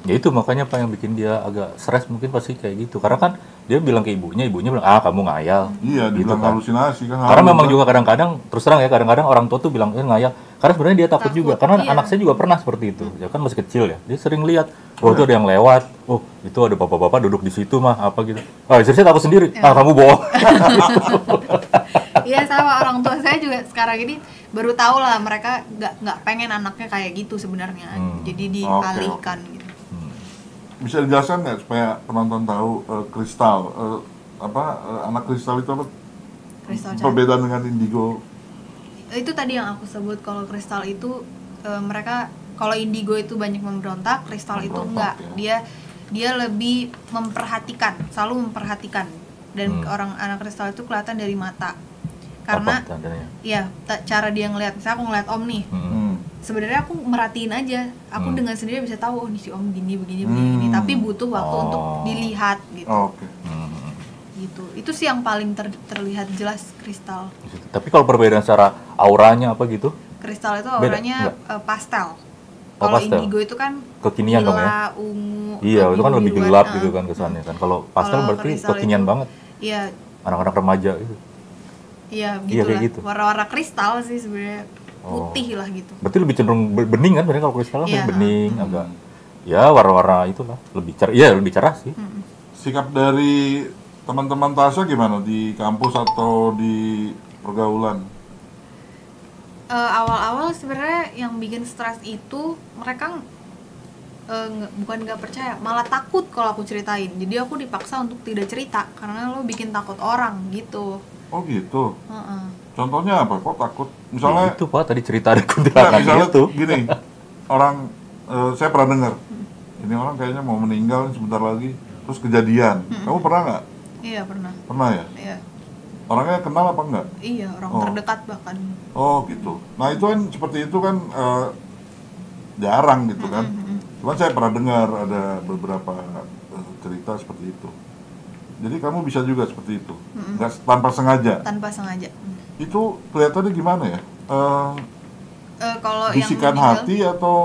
[SPEAKER 5] Ya itu makanya apa yang bikin dia agak stres mungkin pasti kayak gitu. Karena kan dia bilang ke ibunya, ibunya bilang ah kamu ngayal.
[SPEAKER 6] iya
[SPEAKER 5] Gitu
[SPEAKER 6] dibilang
[SPEAKER 5] kan.
[SPEAKER 6] halusinasi kan.
[SPEAKER 5] Karena memang
[SPEAKER 6] kan.
[SPEAKER 5] juga kadang-kadang terus terang ya kadang-kadang orang tua tuh bilang eh ngayal. Karena sebenarnya dia takut,
[SPEAKER 7] Takut,
[SPEAKER 5] juga. Karena
[SPEAKER 7] iya.
[SPEAKER 5] anak saya juga pernah seperti itu. Ya kan masih kecil ya. Dia sering lihat, oh itu ada yang lewat. Oh itu ada bapak-bapak duduk di situ mah apa gitu. Ah istri saya takut sendiri.
[SPEAKER 7] Ya.
[SPEAKER 5] Ah kamu bohong.
[SPEAKER 7] iya sama orang tua saya juga sekarang ini baru tahu lah mereka nggak nggak pengen anaknya kayak gitu sebenarnya
[SPEAKER 5] Hmm.
[SPEAKER 7] jadi dialihkan gitu
[SPEAKER 6] Bisa dijelaskan nggak supaya penonton tahu eh, kristal eh, apa eh, anak kristal itu apa?
[SPEAKER 7] kristal.
[SPEAKER 6] Perbedaan dengan indigo.
[SPEAKER 7] itu tadi yang aku sebut kalau kristal itu eh, mereka kalau indigo itu banyak memberontak kristal itu enggak
[SPEAKER 6] ya.
[SPEAKER 7] dia dia lebih memperhatikan selalu memperhatikan dan
[SPEAKER 5] Hmm.
[SPEAKER 7] orang anak kristal itu kelihatan dari mata karena
[SPEAKER 5] apa
[SPEAKER 7] ya ta- cara dia ngelihat misalnya aku ngeliat om nih
[SPEAKER 5] Hmm.
[SPEAKER 7] Sebenarnya aku merhatiin aja aku
[SPEAKER 5] Hmm.
[SPEAKER 7] dengan sendiri bisa tahu oh nih si om gini begini begini
[SPEAKER 6] Hmm.
[SPEAKER 7] tapi butuh waktu
[SPEAKER 5] Oh.
[SPEAKER 7] untuk dilihat gitu
[SPEAKER 6] Oh, Oke.
[SPEAKER 5] Hmm.
[SPEAKER 7] gitu itu sih yang paling ter- terlihat jelas kristal
[SPEAKER 5] Tapi kalau perbedaan secara auranya apa gitu?
[SPEAKER 7] kristal itu auranya eh, pastel
[SPEAKER 5] Oh,
[SPEAKER 7] kalau indigo itu kan
[SPEAKER 5] Kekinian dong ya?
[SPEAKER 7] ungu
[SPEAKER 5] Iya, itu kan lebih gelap
[SPEAKER 7] eh.
[SPEAKER 5] gitu kan kesannya kan. Kalau pastel
[SPEAKER 7] Kalau
[SPEAKER 5] berarti kekinian
[SPEAKER 7] itu-
[SPEAKER 5] banget.
[SPEAKER 7] iya
[SPEAKER 5] Anak-anak remaja itu.
[SPEAKER 7] iya
[SPEAKER 5] Iya,
[SPEAKER 7] gitu
[SPEAKER 5] kayak
[SPEAKER 7] lah
[SPEAKER 5] gitu.
[SPEAKER 7] warna-warna kristal sih sebenarnya
[SPEAKER 5] Oh.
[SPEAKER 7] putih lah gitu
[SPEAKER 5] Berarti lebih cenderung be- bening kan sebenarnya kalau kristal kan
[SPEAKER 7] Iya.
[SPEAKER 5] bening agak ya warna-warna itulah lebih cerah. Iya, lebih cerah sih.
[SPEAKER 7] Hmm.
[SPEAKER 6] Sikap dari teman-teman Tasya gimana di kampus atau di pergaulan?
[SPEAKER 7] Eh, awal-awal sebenarnya yang bikin stres itu mereka eh, nggak- bukan nggak percaya malah takut kalau aku ceritain jadi aku dipaksa untuk tidak cerita karena lo bikin takut orang gitu
[SPEAKER 6] Oh gitu.
[SPEAKER 7] Heeh.
[SPEAKER 6] Contohnya apa? Kok takut?
[SPEAKER 5] Ya,
[SPEAKER 6] Misalnya,
[SPEAKER 5] itu Pak tadi cerita ada kuntilanak
[SPEAKER 6] misalnya
[SPEAKER 5] itu.
[SPEAKER 6] gini, orang eh, saya pernah dengar, ini orang kayaknya mau meninggal sebentar lagi, terus kejadian. Kamu pernah nggak?
[SPEAKER 7] iya pernah
[SPEAKER 6] Pernah ya?
[SPEAKER 7] iya
[SPEAKER 6] Orangnya kenal apa enggak?
[SPEAKER 7] iya orang
[SPEAKER 6] Oh.
[SPEAKER 7] terdekat bahkan
[SPEAKER 6] Oh gitu. Nah itu kan seperti itu kan eh, jarang gitu kan. Cuman saya pernah dengar ada beberapa eh, cerita seperti itu. Jadi kamu bisa juga seperti itu, nggak tanpa sengaja.
[SPEAKER 7] tanpa sengaja
[SPEAKER 6] Itu kelihatannya gimana ya? Eh,
[SPEAKER 7] Eh, kalau yang
[SPEAKER 6] bisikan
[SPEAKER 7] meninggal,
[SPEAKER 6] hati atau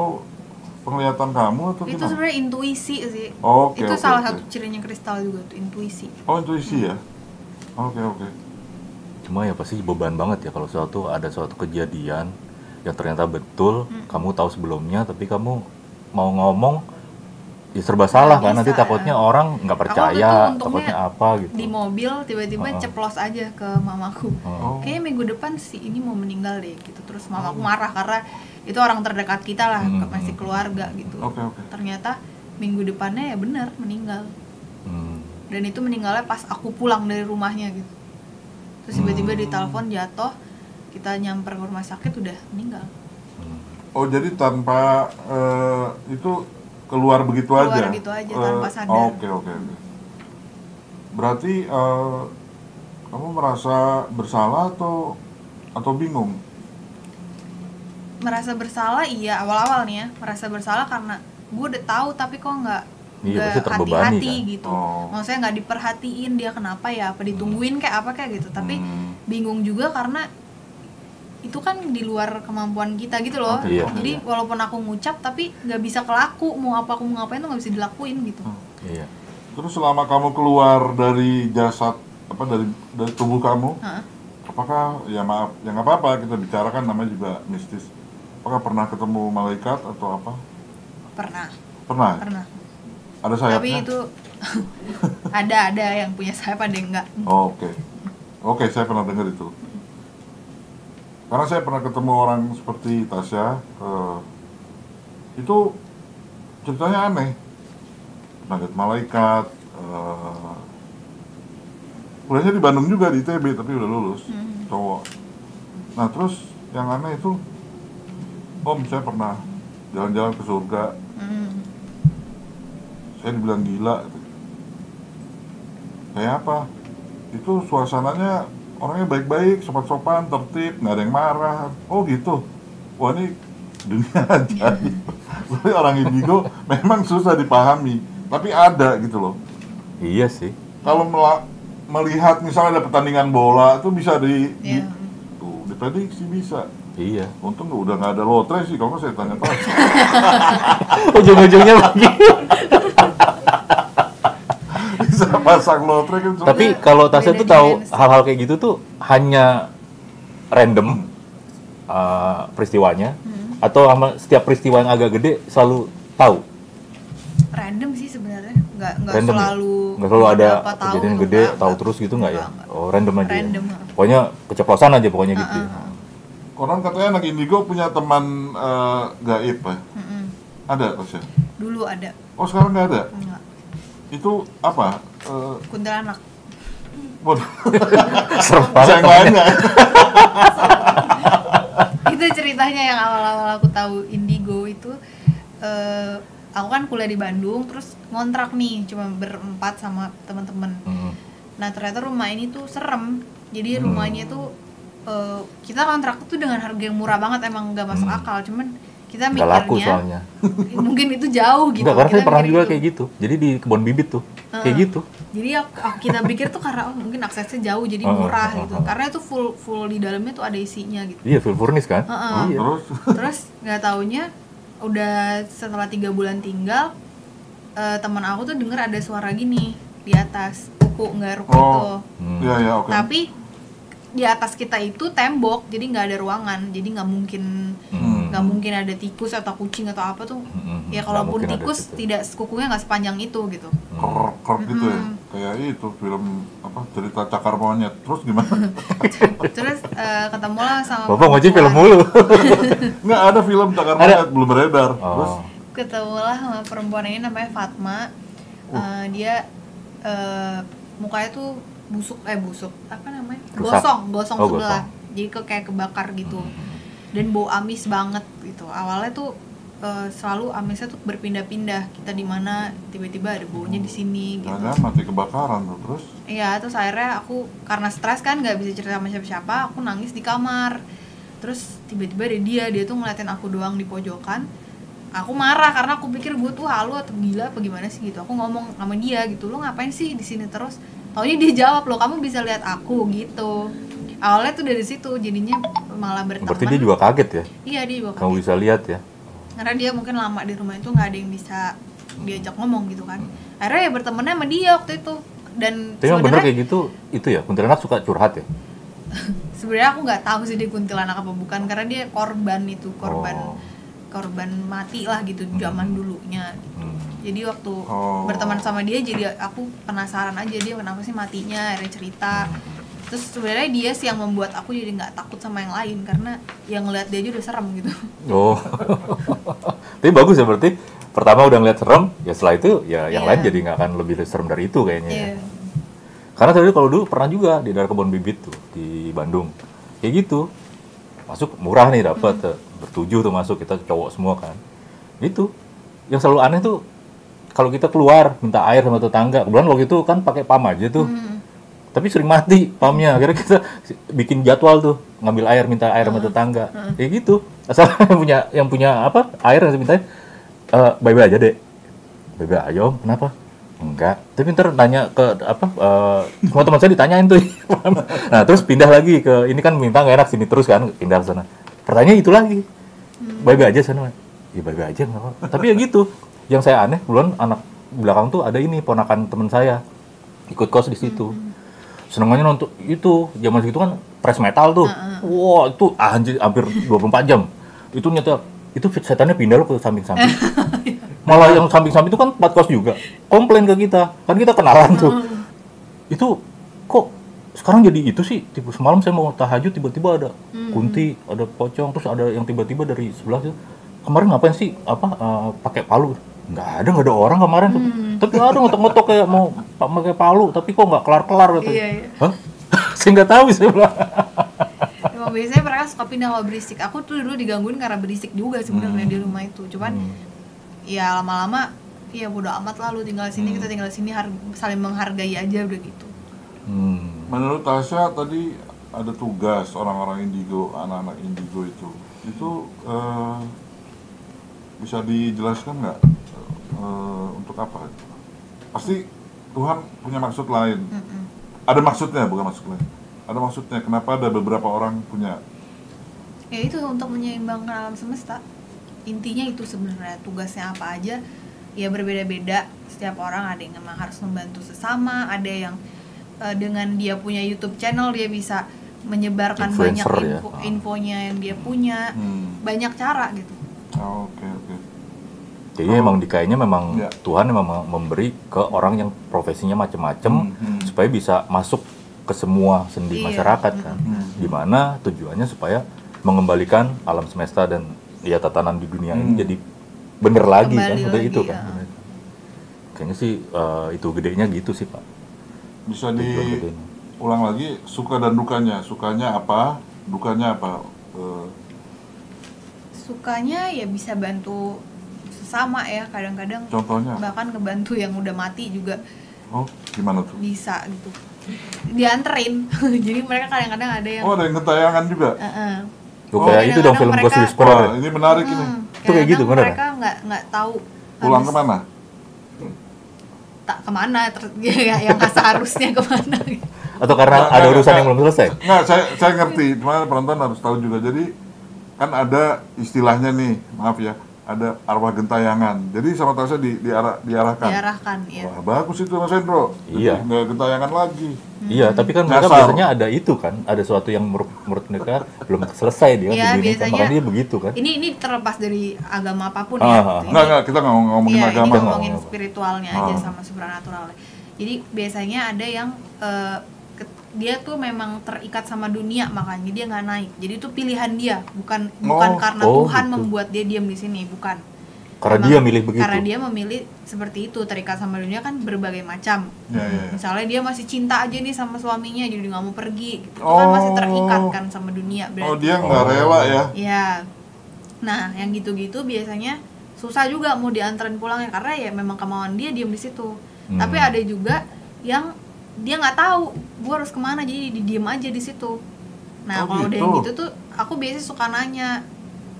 [SPEAKER 6] penglihatan kamu atau
[SPEAKER 7] itu
[SPEAKER 6] gimana?
[SPEAKER 7] sebenarnya intuisi sih
[SPEAKER 6] Oke,
[SPEAKER 7] itu
[SPEAKER 6] oke,
[SPEAKER 7] salah
[SPEAKER 6] oke.
[SPEAKER 7] satu cirinya kristal juga tuh intuisi
[SPEAKER 6] Oh intuisi ya? Oke oke.
[SPEAKER 5] Cuma ya pasti beban banget ya kalau suatu ada suatu kejadian yang ternyata betul,
[SPEAKER 7] Hmm.
[SPEAKER 5] kamu tahu sebelumnya tapi kamu mau ngomong ya serba salah kan nanti takutnya orang nggak percaya, takutnya apa gitu.
[SPEAKER 7] di mobil tiba-tiba
[SPEAKER 5] Heeh.
[SPEAKER 7] ceplos aja ke mamaku
[SPEAKER 6] Oh.
[SPEAKER 7] kayaknya minggu depan si ini mau meninggal deh gitu terus mamaku marah karena itu orang terdekat kita lah
[SPEAKER 5] Hmm.
[SPEAKER 7] masih keluarga gitu
[SPEAKER 6] Oke oke.
[SPEAKER 7] ternyata minggu depannya ya benar meninggal
[SPEAKER 5] Hmm.
[SPEAKER 7] dan itu meninggalnya pas aku pulang dari rumahnya gitu terus tiba-tiba
[SPEAKER 5] Hmm.
[SPEAKER 7] ditelepon jatuh kita nyamper ke rumah sakit udah meninggal
[SPEAKER 5] Hmm.
[SPEAKER 6] Oh jadi tanpa eh, itu keluar begitu
[SPEAKER 7] Keluar
[SPEAKER 6] aja?
[SPEAKER 7] gitu aja,
[SPEAKER 6] Eh,
[SPEAKER 7] tanpa sadar.
[SPEAKER 6] Oke oke oke. Berarti eh, kamu merasa bersalah atau atau bingung?
[SPEAKER 7] merasa bersalah iya awal-awal nih ya merasa bersalah karena gue udah tahu tapi kok nggak
[SPEAKER 5] Iya,
[SPEAKER 7] hati-hati
[SPEAKER 5] kan.
[SPEAKER 7] gitu
[SPEAKER 6] Oh.
[SPEAKER 7] maksudnya nggak diperhatiin dia kenapa ya apa ditungguin kayak apa kayak gitu tapi
[SPEAKER 6] Hmm.
[SPEAKER 7] bingung juga karena itu kan di luar kemampuan kita gitu loh
[SPEAKER 6] Oke,
[SPEAKER 5] Iya.
[SPEAKER 7] jadi walaupun aku ngucap tapi nggak bisa kelaku mau apa aku mau ngapain tuh nggak bisa dilakuin gitu
[SPEAKER 5] Iya.
[SPEAKER 6] Terus selama kamu keluar dari jasad apa dari dari tubuh kamu,
[SPEAKER 7] Heeh.
[SPEAKER 6] apakah ya maaf ya nggak apa-apa kita bicarakan namanya juga mistis. Apakah pernah ketemu malaikat atau apa?
[SPEAKER 7] pernah
[SPEAKER 6] Pernah.
[SPEAKER 7] pernah
[SPEAKER 6] Ada sayapnya?
[SPEAKER 7] tapi itu ada ada yang punya sayap ada yang enggak
[SPEAKER 6] Oh, Oke, oke saya pernah dengar itu. Karena saya pernah ketemu orang seperti Tasya, eh, itu ceritanya aneh. Pernah lihat malaikat, eh, kuliahnya di Bandung juga di ITB tapi udah lulus, cowok. Nah terus yang aneh itu, Om saya pernah jalan-jalan ke surga,
[SPEAKER 7] Hmm.
[SPEAKER 6] saya dibilang gila kayak apa itu suasananya orangnya baik-baik sopan-sopan tertib nggak ada yang marah oh gitu wah ini dunia aja Tapi orang indigo memang susah dipahami tapi ada gitu loh
[SPEAKER 5] Iya sih.
[SPEAKER 6] kalau melihat misalnya ada pertandingan bola itu bisa di, di-
[SPEAKER 7] Iya.
[SPEAKER 6] tuh diprediksi bisa
[SPEAKER 5] Iya.
[SPEAKER 6] untung udah nggak ada lotre sih kalau saya tanya tahu
[SPEAKER 5] Ujung-ujungnya begitu.
[SPEAKER 6] pasang lotre kan
[SPEAKER 5] Tapi kalau Tasya tuh tahu hal-hal kayak gitu tuh hanya random uh, peristiwanya
[SPEAKER 7] Hmm.
[SPEAKER 5] atau sama setiap peristiwa yang agak gede selalu tahu.
[SPEAKER 7] random sih sebenarnya nggak nggak
[SPEAKER 5] Random ya?
[SPEAKER 7] selalu
[SPEAKER 5] Nggak selalu ada
[SPEAKER 7] berapa tahun
[SPEAKER 5] kejadian
[SPEAKER 7] tuh,
[SPEAKER 5] gede
[SPEAKER 7] nggak,
[SPEAKER 5] tahu terus gitu nggak ya? Oh random aja. ya?
[SPEAKER 7] Random.
[SPEAKER 5] Pokoknya keceplosan aja pokoknya gitu. ya.
[SPEAKER 7] Heeh.
[SPEAKER 6] Konon katanya anak indigo punya teman eh, gaib ya
[SPEAKER 7] Mm-mm.
[SPEAKER 6] ada Tasya
[SPEAKER 7] dulu ada
[SPEAKER 6] oh sekarang nggak ada
[SPEAKER 7] Nggak.
[SPEAKER 6] Itu apa Eh,
[SPEAKER 7] kuntilanak
[SPEAKER 5] Serem banget.
[SPEAKER 6] yang
[SPEAKER 7] itu ceritanya yang awal-awal aku tahu indigo itu eh, aku kan kuliah di Bandung terus ngontrak nih cuma berempat sama teman-teman
[SPEAKER 5] Hmm.
[SPEAKER 7] nah ternyata rumah ini tuh serem jadi
[SPEAKER 5] Hmm.
[SPEAKER 7] rumahnya tuh eh, kita kontrak tuh dengan harga yang murah banget emang nggak masuk
[SPEAKER 5] Hmm.
[SPEAKER 7] akal cuman kita
[SPEAKER 5] Nggak laku
[SPEAKER 7] mikirnya
[SPEAKER 5] soalnya.
[SPEAKER 7] mungkin itu jauh gitu
[SPEAKER 5] Enggak, karena saya
[SPEAKER 7] Kita
[SPEAKER 5] pernah juga
[SPEAKER 7] gitu.
[SPEAKER 5] kayak gitu. Jadi di kebun bibit tuh, kayak
[SPEAKER 7] Heeh.
[SPEAKER 5] gitu.
[SPEAKER 7] jadi aku, aku- kita pikir tuh karena oh, mungkin aksesnya jauh jadi murah
[SPEAKER 5] heeh,
[SPEAKER 7] gitu
[SPEAKER 5] heeh.
[SPEAKER 7] karena itu full full di dalamnya tuh ada isinya gitu
[SPEAKER 5] Iya, full furnish kan?
[SPEAKER 7] Heeh.
[SPEAKER 5] Iya.
[SPEAKER 6] Terus
[SPEAKER 7] terus nggak taunya udah setelah tiga bulan tinggal eh, teman aku tuh denger ada suara gini di atas kuku nggak ruku
[SPEAKER 6] Oh.
[SPEAKER 7] itu
[SPEAKER 5] Hmm.
[SPEAKER 6] Iya ya oke.
[SPEAKER 7] tapi di atas kita itu tembok jadi nggak ada ruangan jadi nggak mungkin
[SPEAKER 5] Hmm.
[SPEAKER 7] Nggak mungkin ada tikus atau kucing atau apa tuh
[SPEAKER 5] Hmm.
[SPEAKER 7] ya
[SPEAKER 5] Nggak
[SPEAKER 7] kalaupun
[SPEAKER 5] mungkin ada
[SPEAKER 7] tikus
[SPEAKER 5] situ.
[SPEAKER 7] tidak kukunya nggak sepanjang itu gitu
[SPEAKER 6] Krok krok gitu ya. Kayak itu film apa cerita cakar monyet. Terus gimana?
[SPEAKER 7] terus eh, ketemulah sama
[SPEAKER 5] Bapak ngoci film mulu.
[SPEAKER 6] Nggak ada film cakar
[SPEAKER 5] Ada.
[SPEAKER 6] monyet belum beredar. Terus
[SPEAKER 5] Oh.
[SPEAKER 7] ketemulah sama perempuan ini namanya Fatma Eh, dia eh, mukanya tuh busuk eh busuk apa namanya
[SPEAKER 5] Rusak.
[SPEAKER 7] gosong gosong
[SPEAKER 5] Oh,
[SPEAKER 7] sebelah
[SPEAKER 5] gosong. Hmm.
[SPEAKER 7] jadi kok kayak kebakar gitu dan bau amis banget gitu awalnya tuh eh, selalu amisnya tuh berpindah-pindah kita di mana tiba-tiba ada baunya di sini gitu
[SPEAKER 6] jangan mati kebakaran tuh. Terus
[SPEAKER 7] Iya, terus akhirnya aku karena stres kan nggak bisa cerita sama siapa-siapa, aku nangis di kamar. Terus tiba-tiba ada dia, dia tuh ngeliatin aku doang di pojokan. Aku marah karena aku pikir gue tuh halu atau gila apa gimana sih gitu. Aku ngomong sama dia gitu, lo ngapain sih di sini terus? Taunya dia jawab lo, kamu bisa lihat aku gitu. Awalnya tuh dari situ, jadinya malah berteman.
[SPEAKER 5] Berarti dia juga kaget ya?
[SPEAKER 7] Iya dia juga
[SPEAKER 5] Kamu
[SPEAKER 7] kaget.
[SPEAKER 5] bisa lihat ya?
[SPEAKER 7] Karena dia mungkin lama di rumah itu nggak ada yang bisa diajak ngomong gitu kan. Akhirnya ya bertemannya sama dia waktu itu. Dan
[SPEAKER 5] Tapi emang bener kayak gitu, itu ya, kuntilanak suka curhat ya?
[SPEAKER 7] sebenarnya aku nggak tahu sih dia kuntilanak apa bukan karena dia korban itu korban
[SPEAKER 5] Oh.
[SPEAKER 7] korban mati lah gitu zaman dulunya
[SPEAKER 5] Hmm.
[SPEAKER 7] jadi waktu
[SPEAKER 6] Oh.
[SPEAKER 7] berteman sama dia jadi aku penasaran aja dia kenapa sih matinya akhirnya cerita terus sebenarnya dia sih yang membuat aku jadi nggak takut sama yang lain karena yang ngeliat dia aja udah serem gitu
[SPEAKER 5] Oh. Tapi bagus ya berarti pertama udah ngeliat serem, ya setelah itu ya yang
[SPEAKER 7] Iya.
[SPEAKER 5] lain jadi nggak akan lebih serem dari itu kayaknya. ya.
[SPEAKER 7] Iya.
[SPEAKER 5] Karena tadi kalau dulu pernah juga di daerah kebun bibit tuh di Bandung. Kayak gitu. Masuk murah nih dapat
[SPEAKER 7] Hmm.
[SPEAKER 5] bertujuh tuh masuk kita cowok semua kan. Itu. Yang selalu aneh tuh kalau kita keluar minta air sama tetangga. Kebetulan waktu itu kan pakai pam aja tuh.
[SPEAKER 7] Hmm.
[SPEAKER 5] Tapi sering mati pamnya. Akhirnya kita bikin jadwal tuh ngambil air minta air sama tetangga. Kayak gitu. Asal yang punya yang punya apa air yang saya mintain eh bye-bye aja deh. Bye-bye ayo, kenapa? Enggak. Tapi ntar nanya ke apa eh, semua teman saya ditanyain tuh. nah, terus pindah lagi ke ini kan minta nggak enak sini terus kan pindah ke sana. Pertanyaan itu lagi. Bye-bye aja sana. Ya bye-bye aja nggak apa. Tapi ya gitu. Yang saya aneh, bulan anak belakang tuh ada ini ponakan teman saya ikut kos di situ. Senengannya nonton itu zaman segitu kan press metal tuh. Wah, itu anjir hampir 24 jam. Itu nyata itu setannya pindah loh ke samping-samping. Malah yang samping-samping itu kan empat kos juga. Komplain ke kita. Kan kita kenalan tuh. Itu kok sekarang jadi itu sih tipe semalam saya mau tahajud tiba-tiba ada kunti ada pocong terus ada yang tiba-tiba dari sebelah itu kemarin ngapain sih apa eh, pakai palu nggak ada nggak ada orang kemarin tuh tapi ada ngotok-ngotok kayak mau pa- pakai palu tapi kok nggak kelar-kelar gitu
[SPEAKER 7] Iya, iya.
[SPEAKER 5] hah saya nggak tahu saya bilang
[SPEAKER 7] Emang biasanya mereka suka pindah kalau berisik aku tuh dulu digangguin karena berisik juga sebenarnya
[SPEAKER 5] Hmm.
[SPEAKER 7] di rumah itu cuman ya lama-lama ya bodo amat lah lu tinggal sini
[SPEAKER 5] Hmm.
[SPEAKER 7] kita tinggal sini har- saling menghargai aja udah gitu
[SPEAKER 5] hmm.
[SPEAKER 6] menurut Tasya tadi ada tugas orang-orang indigo, anak-anak indigo itu. Itu eh, bisa dijelaskan nggak eh, untuk apa? Pasti Tuhan punya maksud lain.
[SPEAKER 7] Mm-mm.
[SPEAKER 6] Ada maksudnya, bukan maksud lain. Ada maksudnya. Kenapa ada beberapa orang punya?
[SPEAKER 7] ya itu untuk menyeimbangkan alam semesta intinya itu sebenarnya tugasnya apa aja ya berbeda-beda setiap orang ada yang memang harus membantu sesama ada yang eh, dengan dia punya YouTube channel dia bisa menyebarkan banyak
[SPEAKER 5] Influencer ya.
[SPEAKER 7] info infonya yang dia punya
[SPEAKER 6] Hmm.
[SPEAKER 7] banyak cara gitu
[SPEAKER 6] Oh, Oke oke.
[SPEAKER 5] Jadi memang di kayaknya memang
[SPEAKER 6] Ya.
[SPEAKER 5] Tuhan memang memberi ke orang yang profesinya macam-macam
[SPEAKER 6] Hmm, hmm.
[SPEAKER 5] supaya bisa masuk ke semua sendi
[SPEAKER 7] Iya.
[SPEAKER 5] masyarakat kan.
[SPEAKER 6] Hmm.
[SPEAKER 5] Di mana tujuannya supaya mengembalikan alam semesta dan ya tatanan di dunia ini
[SPEAKER 6] Hmm.
[SPEAKER 5] jadi bener lagi kan,
[SPEAKER 7] Kembali
[SPEAKER 5] udah
[SPEAKER 7] lagi,
[SPEAKER 5] itu
[SPEAKER 7] ya.
[SPEAKER 5] kan. Kayaknya sih eh, itu gedenya gitu sih pak.
[SPEAKER 6] Bisa diulang lagi suka dan dukanya. Sukanya apa? Dukanya apa? Eh,
[SPEAKER 7] sukanya ya bisa bantu sesama ya kadang-kadang
[SPEAKER 6] Contohnya?
[SPEAKER 7] bahkan ngebantu yang udah mati juga
[SPEAKER 6] Oh, gimana tuh?
[SPEAKER 7] bisa gitu dianterin jadi mereka kadang-kadang ada yang
[SPEAKER 6] Oh, ada yang ketayangan juga.
[SPEAKER 7] Heeh.
[SPEAKER 5] Tuh,
[SPEAKER 6] Oh,
[SPEAKER 5] kayak itu dong film Ghost Whisperer.
[SPEAKER 6] Wah, ini menarik ini.
[SPEAKER 7] Hmm,
[SPEAKER 5] Itu kayak gitu, beneran?
[SPEAKER 7] mereka nggak nggak tahu
[SPEAKER 6] Pulang
[SPEAKER 7] habis
[SPEAKER 6] ke mana?
[SPEAKER 7] tak ke mana terus ya, yang nggak seharusnya ke mana.
[SPEAKER 5] Atau karena
[SPEAKER 6] Nggak,
[SPEAKER 5] ada urusan
[SPEAKER 6] nggak.
[SPEAKER 5] yang belum selesai?
[SPEAKER 6] Nggak, saya saya ngerti, cuma penonton harus tahu juga. Jadi kan ada istilahnya nih, maaf ya, ada arwah gentayangan. Jadi sama Tasya di, diarah, diarahkan.
[SPEAKER 7] diarahkan ya
[SPEAKER 6] Wah, bagus itu Mas Hendro.
[SPEAKER 5] Iya.
[SPEAKER 6] Nggak gentayangan lagi.
[SPEAKER 5] Iya, tapi kan mereka
[SPEAKER 6] Nyasar.
[SPEAKER 5] biasanya ada itu kan, ada sesuatu yang menurut, menurut mereka belum selesai dia
[SPEAKER 7] Iya,
[SPEAKER 5] begini kan,
[SPEAKER 7] biasanya-
[SPEAKER 5] makanya dia begitu kan.
[SPEAKER 7] ini ini terlepas dari agama apa pun
[SPEAKER 5] Ah,
[SPEAKER 7] ya
[SPEAKER 5] ah.
[SPEAKER 7] Ini-
[SPEAKER 6] Nggak, nggak, kita nggak ngomong- ngomongin
[SPEAKER 7] Iya,
[SPEAKER 6] agama.
[SPEAKER 7] ini
[SPEAKER 5] Nggak,
[SPEAKER 7] ngomongin
[SPEAKER 5] nggak.
[SPEAKER 7] spiritualnya aja
[SPEAKER 6] Oh.
[SPEAKER 7] sama supernatural. Jadi biasanya ada yang ke- dia tuh memang terikat sama dunia makanya dia nggak naik. Jadi itu pilihan dia, bukan bukan
[SPEAKER 6] Oh.
[SPEAKER 7] karena
[SPEAKER 5] Oh,
[SPEAKER 7] Tuhan
[SPEAKER 5] gitu.
[SPEAKER 7] membuat dia diam di sini, bukan.
[SPEAKER 5] Karena
[SPEAKER 7] Memang
[SPEAKER 5] dia milih begitu.
[SPEAKER 7] Karena dia memilih seperti itu, terikat sama dunia kan berbagai macam.
[SPEAKER 6] Iya, iya, iya.
[SPEAKER 7] Misalnya dia masih cinta aja nih sama suaminya, jadi nggak mau pergi. Gitu. Itu kan masih terikat kan sama dunia. Berarti
[SPEAKER 6] Oh, dia nggak rela ya.
[SPEAKER 7] Iya. Nah, yang gitu-gitu biasanya susah juga mau dianterin pulang ya karena ya memang kemauan dia diam di situ.
[SPEAKER 5] Hmm.
[SPEAKER 7] Tapi ada juga yang dia nggak tahu gua harus ke mana jadi di diem aja di situ. Nah,
[SPEAKER 6] Oh,
[SPEAKER 7] kalau udah yang
[SPEAKER 6] gitu.
[SPEAKER 7] gitu tuh aku biasanya suka nanya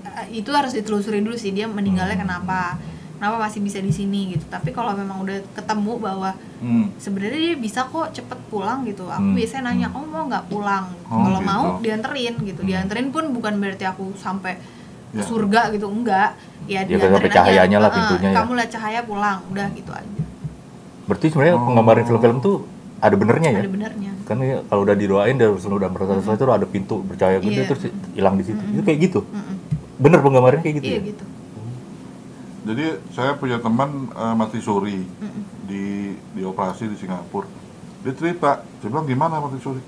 [SPEAKER 7] eh, itu harus ditelusuri dulu sih dia meninggalnya
[SPEAKER 5] Hmm.
[SPEAKER 7] kenapa. Kenapa masih bisa di sini gitu. Tapi kalau memang udah ketemu bahwa
[SPEAKER 6] Hmm.
[SPEAKER 7] sebenarnya dia bisa kok cepet pulang gitu aku
[SPEAKER 5] Hmm.
[SPEAKER 7] biasanya nanya kamu mau nggak pulang
[SPEAKER 6] Oh,
[SPEAKER 7] kalau
[SPEAKER 6] gitu.
[SPEAKER 7] mau dianterin gitu dianterin pun bukan berarti aku sampai
[SPEAKER 6] Ya.
[SPEAKER 7] surga gitu enggak ya
[SPEAKER 5] Ya,
[SPEAKER 7] dianterin
[SPEAKER 5] cahayanya lah
[SPEAKER 7] "Eh,
[SPEAKER 5] pintunya ya."
[SPEAKER 7] kamu lihat cahaya pulang udah gitu aja
[SPEAKER 5] Berarti sebenarnya
[SPEAKER 6] Oh.
[SPEAKER 5] penggambaran film-film tuh ada benernya ya?
[SPEAKER 7] ada benernya
[SPEAKER 5] Kan ya, kalau udah didoain dan udah merasa selesai itu ada pintu bercahaya gitu terus hilang di situ. Itu kayak gitu. Bener penggambarannya kayak gitu
[SPEAKER 7] iya
[SPEAKER 5] ya?
[SPEAKER 7] gitu
[SPEAKER 6] Jadi saya punya teman eh, mati suri di di operasi di Singapura. Dia cerita, saya bilang gimana mati suri?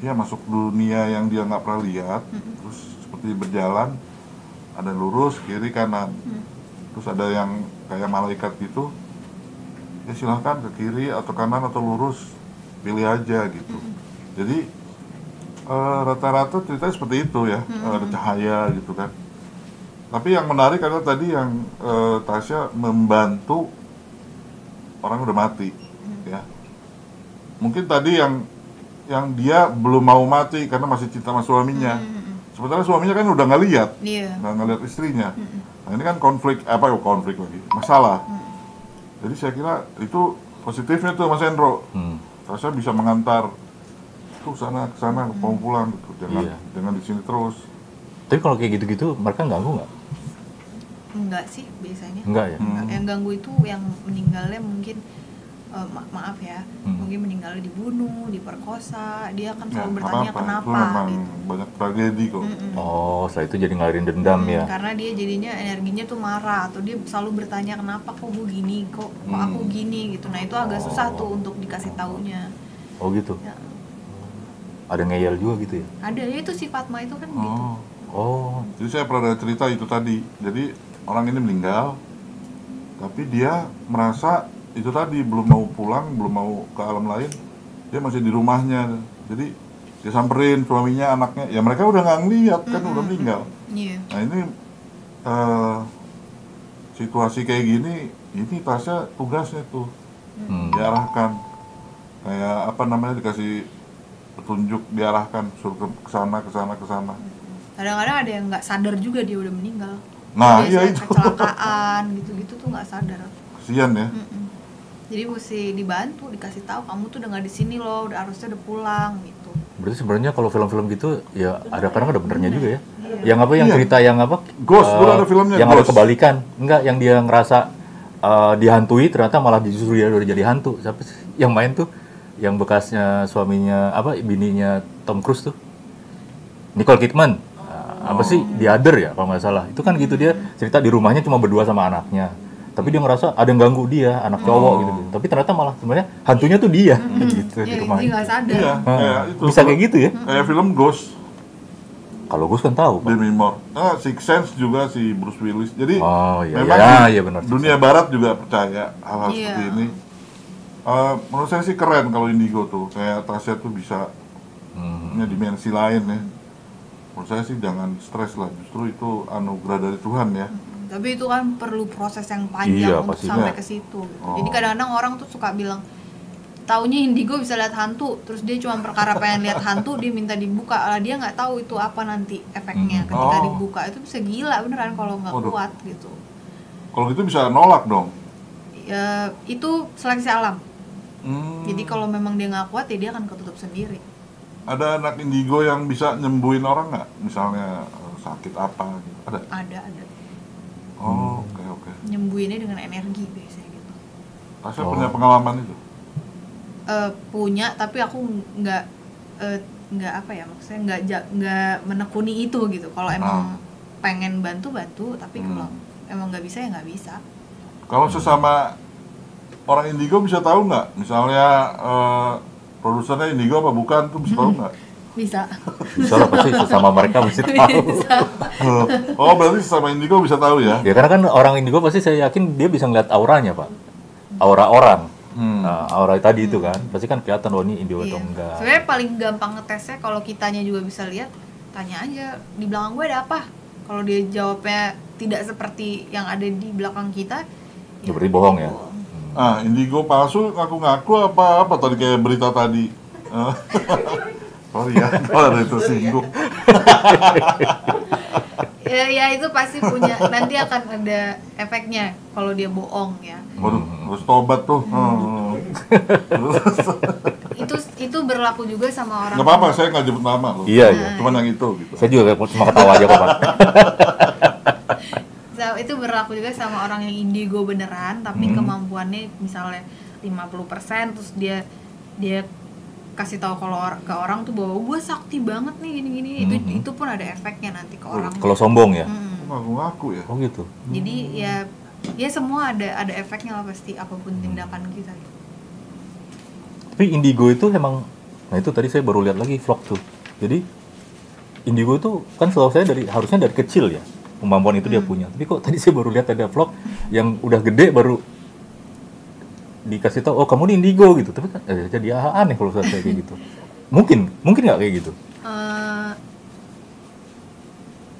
[SPEAKER 6] Dia masuk dunia yang dia nggak pernah lihat, terus seperti berjalan, ada lurus kiri kanan, terus ada yang kayak malaikat gitu. Ya silahkan ke kiri atau kanan atau lurus, pilih aja gitu. Jadi eh, rata-rata ceritanya seperti itu ya, ada cahaya gitu kan. Tapi yang menarik adalah tadi yang eh, Tasya membantu orang udah mati, ya. Mungkin tadi yang yang dia belum mau mati karena masih cinta sama suaminya. Sementara suaminya kan udah nggak lihat,
[SPEAKER 7] iya
[SPEAKER 6] nggak ngeliat istrinya. Nah ini kan konflik apa ya konflik lagi, masalah. Jadi saya kira itu positifnya tuh Mas Hendro.
[SPEAKER 5] Hmm.
[SPEAKER 6] Tasya bisa mengantar tuh sana ke sana mau pulang gitu, jangan
[SPEAKER 5] Iya.
[SPEAKER 6] jangan di sini terus.
[SPEAKER 5] Tapi kalau kayak gitu-gitu mereka ganggu nggak?
[SPEAKER 7] enggak sih biasanya
[SPEAKER 5] Enggak ya?
[SPEAKER 7] Enggak.
[SPEAKER 6] Hmm.
[SPEAKER 7] yang ganggu itu yang meninggalnya mungkin eh, ma- maaf ya
[SPEAKER 5] Hmm.
[SPEAKER 7] mungkin meninggalnya dibunuh diperkosa dia akan
[SPEAKER 6] Ya,
[SPEAKER 7] selalu
[SPEAKER 6] nggak
[SPEAKER 7] bertanya
[SPEAKER 6] apa-apa.
[SPEAKER 7] kenapa
[SPEAKER 6] Itu memang
[SPEAKER 7] gitu
[SPEAKER 6] banyak tragedi kok.
[SPEAKER 7] Mm-mm.
[SPEAKER 5] Oh, setelah itu jadi ngalirin dendam
[SPEAKER 7] Hmm,
[SPEAKER 5] ya?
[SPEAKER 7] Karena dia jadinya energinya tuh marah atau dia selalu bertanya kenapa kok gue gini, kok, kok aku
[SPEAKER 6] Hmm.
[SPEAKER 7] gini gitu. Nah itu agak susah tuh untuk dikasih taunya.
[SPEAKER 5] Oh gitu?
[SPEAKER 7] Ya,
[SPEAKER 5] Ada ngeyel juga gitu ya?
[SPEAKER 7] ada ya itu si Fatma itu kan gitu.
[SPEAKER 6] Oh.
[SPEAKER 5] Oh,
[SPEAKER 6] Jadi saya pernah ada cerita itu tadi. Jadi orang ini meninggal, tapi dia merasa itu tadi belum mau pulang, belum mau ke alam lain, dia masih di rumahnya. Jadi dia samperin suaminya, anaknya, ya mereka udah nggak ngeliat kan udah meninggal.
[SPEAKER 7] Iya.
[SPEAKER 6] Nah ini eh, situasi kayak gini, ini Tasya tugasnya tuh
[SPEAKER 5] hmm.
[SPEAKER 6] diarahkan kayak apa namanya dikasih petunjuk diarahkan suruh ke sana ke sana ke sana.
[SPEAKER 7] Kadang-kadang ada yang nggak sadar juga dia udah meninggal.
[SPEAKER 6] Nah,
[SPEAKER 7] Biasanya
[SPEAKER 6] iya itu.
[SPEAKER 7] kecelakaan gitu-gitu tuh nggak sadar.
[SPEAKER 6] Kasian ya.
[SPEAKER 7] Mm-mm. Jadi mesti dibantu, dikasih tahu kamu tuh udah nggak di sini loh, udah harusnya udah pulang gitu.
[SPEAKER 5] Berarti sebenarnya kalau film-film gitu ya ada kadang ada benernya juga ya. Yang apa yang
[SPEAKER 6] Iya.
[SPEAKER 5] cerita yang apa?
[SPEAKER 6] Ghost, dulu ada filmnya,
[SPEAKER 5] Yang ada
[SPEAKER 6] Ghost.
[SPEAKER 5] kebalikan. Enggak, yang dia ngerasa eh, dihantui ternyata malah justru dia udah jadi hantu. Siapa sih yang main tuh? Yang bekasnya suaminya apa bininya Tom Cruise tuh? Nicole Kidman. Nah, apa sih? The Other ya kalau nggak salah. Itu kan gitu dia cerita di rumahnya cuma berdua sama anaknya. Tapi dia ngerasa ada yang ganggu dia, anak cowok gitu, gitu. Tapi ternyata malah sebenarnya hantunya tuh dia gitu di
[SPEAKER 7] Iya,
[SPEAKER 5] rumah.
[SPEAKER 7] nggak sadar.
[SPEAKER 6] Iya,
[SPEAKER 5] Ah,
[SPEAKER 6] kayak itu.
[SPEAKER 5] bisa kayak gitu ya?
[SPEAKER 6] Kayak film Ghost,
[SPEAKER 5] Kalau gue kan tahu. Pak.
[SPEAKER 6] Demi Moore. Ah, Six Sense juga si Bruce Willis. Jadi
[SPEAKER 5] Oh, iya,
[SPEAKER 6] memang
[SPEAKER 5] iya,
[SPEAKER 6] di
[SPEAKER 5] iya benar.
[SPEAKER 6] dunia barat juga percaya hal-hal
[SPEAKER 7] Iya.
[SPEAKER 6] seperti ini. Eh, menurut saya sih keren kalau Indigo tuh. Kayak Tasya tuh bisa
[SPEAKER 5] Hmm.
[SPEAKER 6] punya dimensi lain ya. menurut saya sih jangan stres lah justru itu anugerah dari Tuhan ya
[SPEAKER 7] tapi itu kan perlu proses yang panjang
[SPEAKER 5] Iya,
[SPEAKER 7] untuk
[SPEAKER 5] pastinya.
[SPEAKER 7] sampai ke situ. Gitu.
[SPEAKER 6] Oh.
[SPEAKER 7] jadi kadang-kadang orang tuh suka bilang taunya indigo bisa lihat hantu. Terus dia cuma perkara pengen lihat hantu dia minta dibuka. Lah dia nggak tahu itu apa nanti efeknya ketika
[SPEAKER 6] Oh.
[SPEAKER 7] dibuka. Itu bisa gila beneran kalau nggak kuat gitu.
[SPEAKER 6] Kalau gitu bisa nolak dong?
[SPEAKER 7] Ya itu seleksi alam.
[SPEAKER 6] Hmm,
[SPEAKER 7] jadi kalau memang dia nggak kuat ya dia akan ketutup sendiri.
[SPEAKER 6] Ada anak indigo yang bisa nyembuhin orang nggak? Misalnya eh, sakit apa gitu. Ada?
[SPEAKER 7] Ada ada
[SPEAKER 6] oh oke oke
[SPEAKER 7] nyembuhinnya dengan energi biasanya gitu
[SPEAKER 6] Tasya
[SPEAKER 5] Oh.
[SPEAKER 6] punya pengalaman itu
[SPEAKER 7] Eh, punya tapi aku nggak eh, nggak apa ya maksudnya nggak nggak menekuni itu gitu kalau emang
[SPEAKER 6] Ah.
[SPEAKER 7] pengen bantu bantu tapi
[SPEAKER 6] Hmm.
[SPEAKER 7] kalau emang nggak bisa ya nggak bisa
[SPEAKER 6] Kalau sesama orang indigo bisa tahu nggak? Misalnya eh, produsernya indigo apa bukan tuh bisa tahu nggak?
[SPEAKER 7] Bisa
[SPEAKER 5] Bisa lah pasti sesama mereka mesti tahu.
[SPEAKER 6] oh berarti sesama indigo bisa tahu ya?
[SPEAKER 5] Ya karena kan orang indigo pasti saya yakin dia bisa ngeliat auranya pak, aura orang,
[SPEAKER 6] Hmm.
[SPEAKER 5] Nah, aura tadi itu kan, pasti kan kelihatan loh ini indigo
[SPEAKER 7] Iya.
[SPEAKER 5] atau enggak.
[SPEAKER 7] sebenarnya paling gampang ngetesnya kalau kitanya juga bisa lihat tanya aja di belakang gue ada apa kalau dia jawabnya tidak seperti yang ada di belakang kita
[SPEAKER 5] Ya, berarti bohong ya?
[SPEAKER 7] bohong.
[SPEAKER 6] Ah indigo palsu ngaku-ngaku apa apa tadi kayak berita tadi? Eh, Sorry ya, kalau ada itu singgung.
[SPEAKER 7] ya, ya itu pasti punya nanti akan ada efeknya kalau dia bohong ya
[SPEAKER 6] Waduh, harus tobat tuh. Hmm.
[SPEAKER 7] itu itu berlaku juga sama orang
[SPEAKER 6] Nggak apa-apa, saya nggak jemput nama loh.
[SPEAKER 5] Iya iya.
[SPEAKER 6] Cuman yang itu gitu.
[SPEAKER 5] Saya juga cuma ketawa aja kok pak.
[SPEAKER 7] So, itu berlaku juga sama orang yang indigo beneran tapi
[SPEAKER 5] Hmm.
[SPEAKER 7] kemampuannya misalnya 50% terus dia dia kasih tahu kalau or- ke orang tuh bahwa gue sakti banget nih gini-gini itu
[SPEAKER 5] Hmm.
[SPEAKER 7] itu pun ada efeknya nanti ke orang
[SPEAKER 5] Kalau sombong ya?
[SPEAKER 7] Mm.
[SPEAKER 6] Ngaku-ngaku ya.
[SPEAKER 5] Oh gitu.
[SPEAKER 7] jadi ya ya semua ada ada efeknya lah pasti apa pun tindakan kita
[SPEAKER 5] Tapi indigo itu emang, nah itu tadi saya baru lihat lagi vlog tuh. Jadi indigo itu kan setahu saya dari harusnya dari kecil ya kemampuan itu dia punya. Tapi kok tadi saya baru lihat ada vlog yang udah gede baru dikasih tahu oh kamu ini indigo gitu. Tapi kan eh, jadi aneh kalau saya kayak gitu. Mungkin, mungkin nggak kayak gitu.
[SPEAKER 7] Eh,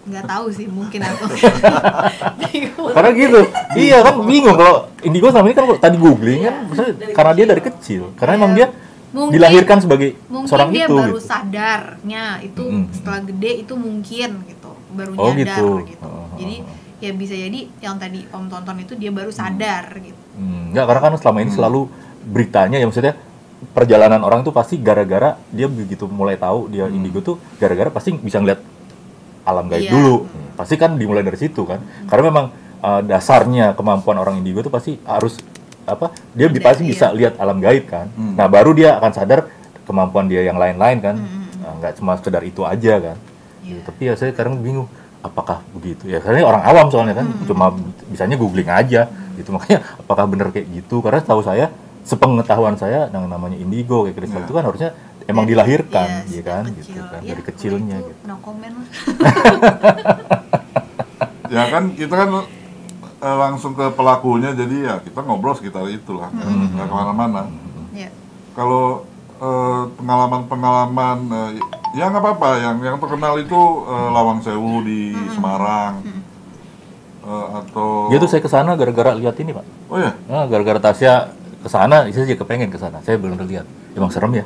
[SPEAKER 7] nggak tahu sih mungkin aku
[SPEAKER 5] Karena gitu, iya kan bingung kalau indigo sama ini kan kalau tadi googling kan, maksudnya karena dia dari kecil, karena emang dia
[SPEAKER 7] Mungkin-
[SPEAKER 5] dilahirkan sebagai
[SPEAKER 7] mungkin
[SPEAKER 5] seorang
[SPEAKER 7] dia
[SPEAKER 5] itu.
[SPEAKER 7] baru
[SPEAKER 5] gitu.
[SPEAKER 7] sadarnya itu
[SPEAKER 5] Mm.
[SPEAKER 7] setelah gede itu mungkin gitu baru
[SPEAKER 5] Oh,
[SPEAKER 7] nyadar
[SPEAKER 5] gitu.
[SPEAKER 7] gitu,
[SPEAKER 5] Oh, oh,
[SPEAKER 7] jadi
[SPEAKER 5] oh.
[SPEAKER 7] Ya bisa jadi yang tadi om tonton itu dia baru sadar gitu
[SPEAKER 5] Hmm, enggak, karena kan selama ini selalu beritanya ya maksudnya perjalanan orang tuh pasti gara-gara dia begitu mulai tahu dia indigo tuh gara-gara pasti bisa ngeliat alam gaib
[SPEAKER 7] Iya.
[SPEAKER 5] dulu. Hmm, Pasti kan dimulai dari situ kan. Karena memang uh, dasarnya kemampuan orang indigo tuh pasti harus apa? Dia
[SPEAKER 7] Ada,
[SPEAKER 5] pasti bisa
[SPEAKER 7] iya.
[SPEAKER 5] lihat alam gaib kan.
[SPEAKER 6] Hmm.
[SPEAKER 5] Nah, baru dia akan sadar kemampuan dia yang lain-lain kan.
[SPEAKER 7] Hmm,
[SPEAKER 5] Nah, nggak cuma sekedar itu aja kan.
[SPEAKER 7] Iya.
[SPEAKER 5] Tapi ya saya sekarang bingung apakah begitu ya karena orang awam soalnya kan
[SPEAKER 7] Hmm.
[SPEAKER 5] cuma bisanya googling aja gitu makanya apakah benar kayak gitu karena tahu saya sepengetahuan saya yang namanya indigo kayak kristal
[SPEAKER 6] Iya.
[SPEAKER 5] itu kan harusnya emang
[SPEAKER 7] Dari-
[SPEAKER 5] dilahirkan
[SPEAKER 7] iya,
[SPEAKER 5] ya
[SPEAKER 7] sejak
[SPEAKER 5] kan
[SPEAKER 7] kecil.
[SPEAKER 5] gitu kan
[SPEAKER 7] Ya,
[SPEAKER 5] dari kecilnya
[SPEAKER 7] itu
[SPEAKER 5] gitu
[SPEAKER 7] no comment lah
[SPEAKER 6] Ya kan kita kan eh, langsung ke pelakunya jadi ya kita ngobrol sekitar itulah
[SPEAKER 7] Hmm.
[SPEAKER 6] nggak ke mana-mana.
[SPEAKER 7] ya
[SPEAKER 6] Kalau eh, pengalaman-pengalaman eh, ya nggak apa-apa. Yang yang terkenal itu eh, Lawang Sewu di Semarang. Eh, atau
[SPEAKER 5] dia tuh saya ke sana gara-gara lihat ini pak.
[SPEAKER 6] Oh ya
[SPEAKER 5] nah, gara-gara Tasya ke sana saya juga kepengen ke sana saya belum lihat emang serem ya?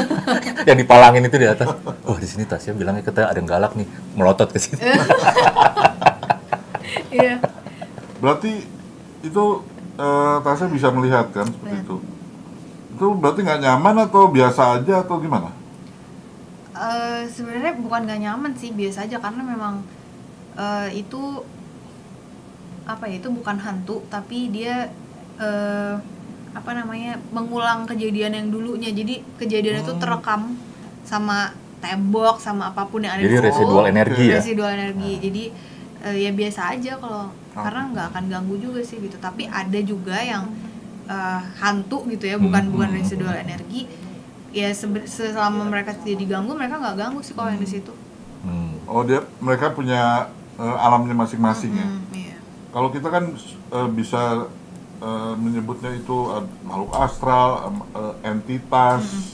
[SPEAKER 5] Yang dipalangin itu di atas. Oh di sini Tasya bilangnya kita ada yang galak nih melotot ke situ
[SPEAKER 7] iya.
[SPEAKER 6] Berarti itu eh, Tasya bisa melihat kan seperti itu? Itu berarti nggak nyaman atau biasa aja atau gimana
[SPEAKER 7] Eh, sebenarnya bukan gak nyaman sih biasa aja karena memang eh, itu apa ya itu bukan hantu tapi dia eh, apa namanya mengulang kejadian yang dulunya. Jadi kejadian itu terekam sama tembok sama apa pun yang ada
[SPEAKER 5] jadi
[SPEAKER 7] di situ.
[SPEAKER 5] residual energi ya?
[SPEAKER 7] Residual energi. Jadi eh, ya biasa aja kalau karena nggak akan ganggu juga sih gitu. Tapi ada juga yang eh, hantu gitu ya bukan
[SPEAKER 5] Hmm,
[SPEAKER 7] bukan
[SPEAKER 5] hmm,
[SPEAKER 7] residual energi ya selama mereka tidak diganggu mereka nggak ganggu sih kalau yang di situ
[SPEAKER 5] Hmm.
[SPEAKER 6] oh dia mereka punya eh, alamnya masing-masing ya
[SPEAKER 7] Hmm, iya.
[SPEAKER 6] Kalau kita kan eh, bisa eh, menyebutnya itu eh, makhluk astral, eh, entitas.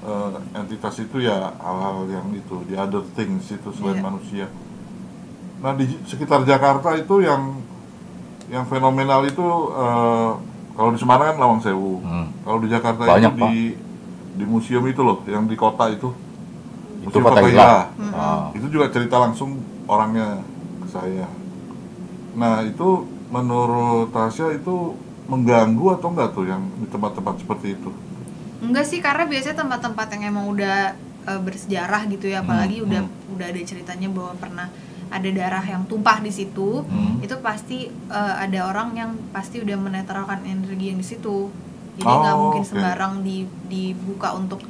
[SPEAKER 6] eh, entitas itu ya hal-hal yang itu di other things itu selain
[SPEAKER 7] Iya.
[SPEAKER 6] manusia. Nah di sekitar Jakarta itu yang yang fenomenal itu eh, kalau di Semarang kan Lawang Sewu.
[SPEAKER 5] Hmm.
[SPEAKER 6] Kalau di Jakarta
[SPEAKER 5] Banyak,
[SPEAKER 6] itu di di museum itu loh, yang di kota itu.
[SPEAKER 5] Itu
[SPEAKER 6] Museum
[SPEAKER 5] Fathahillah.
[SPEAKER 7] Hmm.
[SPEAKER 5] Ah.
[SPEAKER 6] Itu juga cerita langsung orangnya ke saya. Nah itu menurut Tasya itu mengganggu atau enggak tuh yang di tempat-tempat seperti itu?
[SPEAKER 7] Enggak sih karena biasanya tempat-tempat yang emang udah eh, bersejarah gitu ya apalagi
[SPEAKER 5] Hmm,
[SPEAKER 7] udah udah ada ceritanya bahwa pernah ada darah yang tumpah di situ
[SPEAKER 5] Hmm.
[SPEAKER 7] itu pasti eh, ada orang yang pasti udah menetralkan energi yang di situ jadi nggak
[SPEAKER 6] Oh,
[SPEAKER 7] mungkin sembarang di, dibuka untuk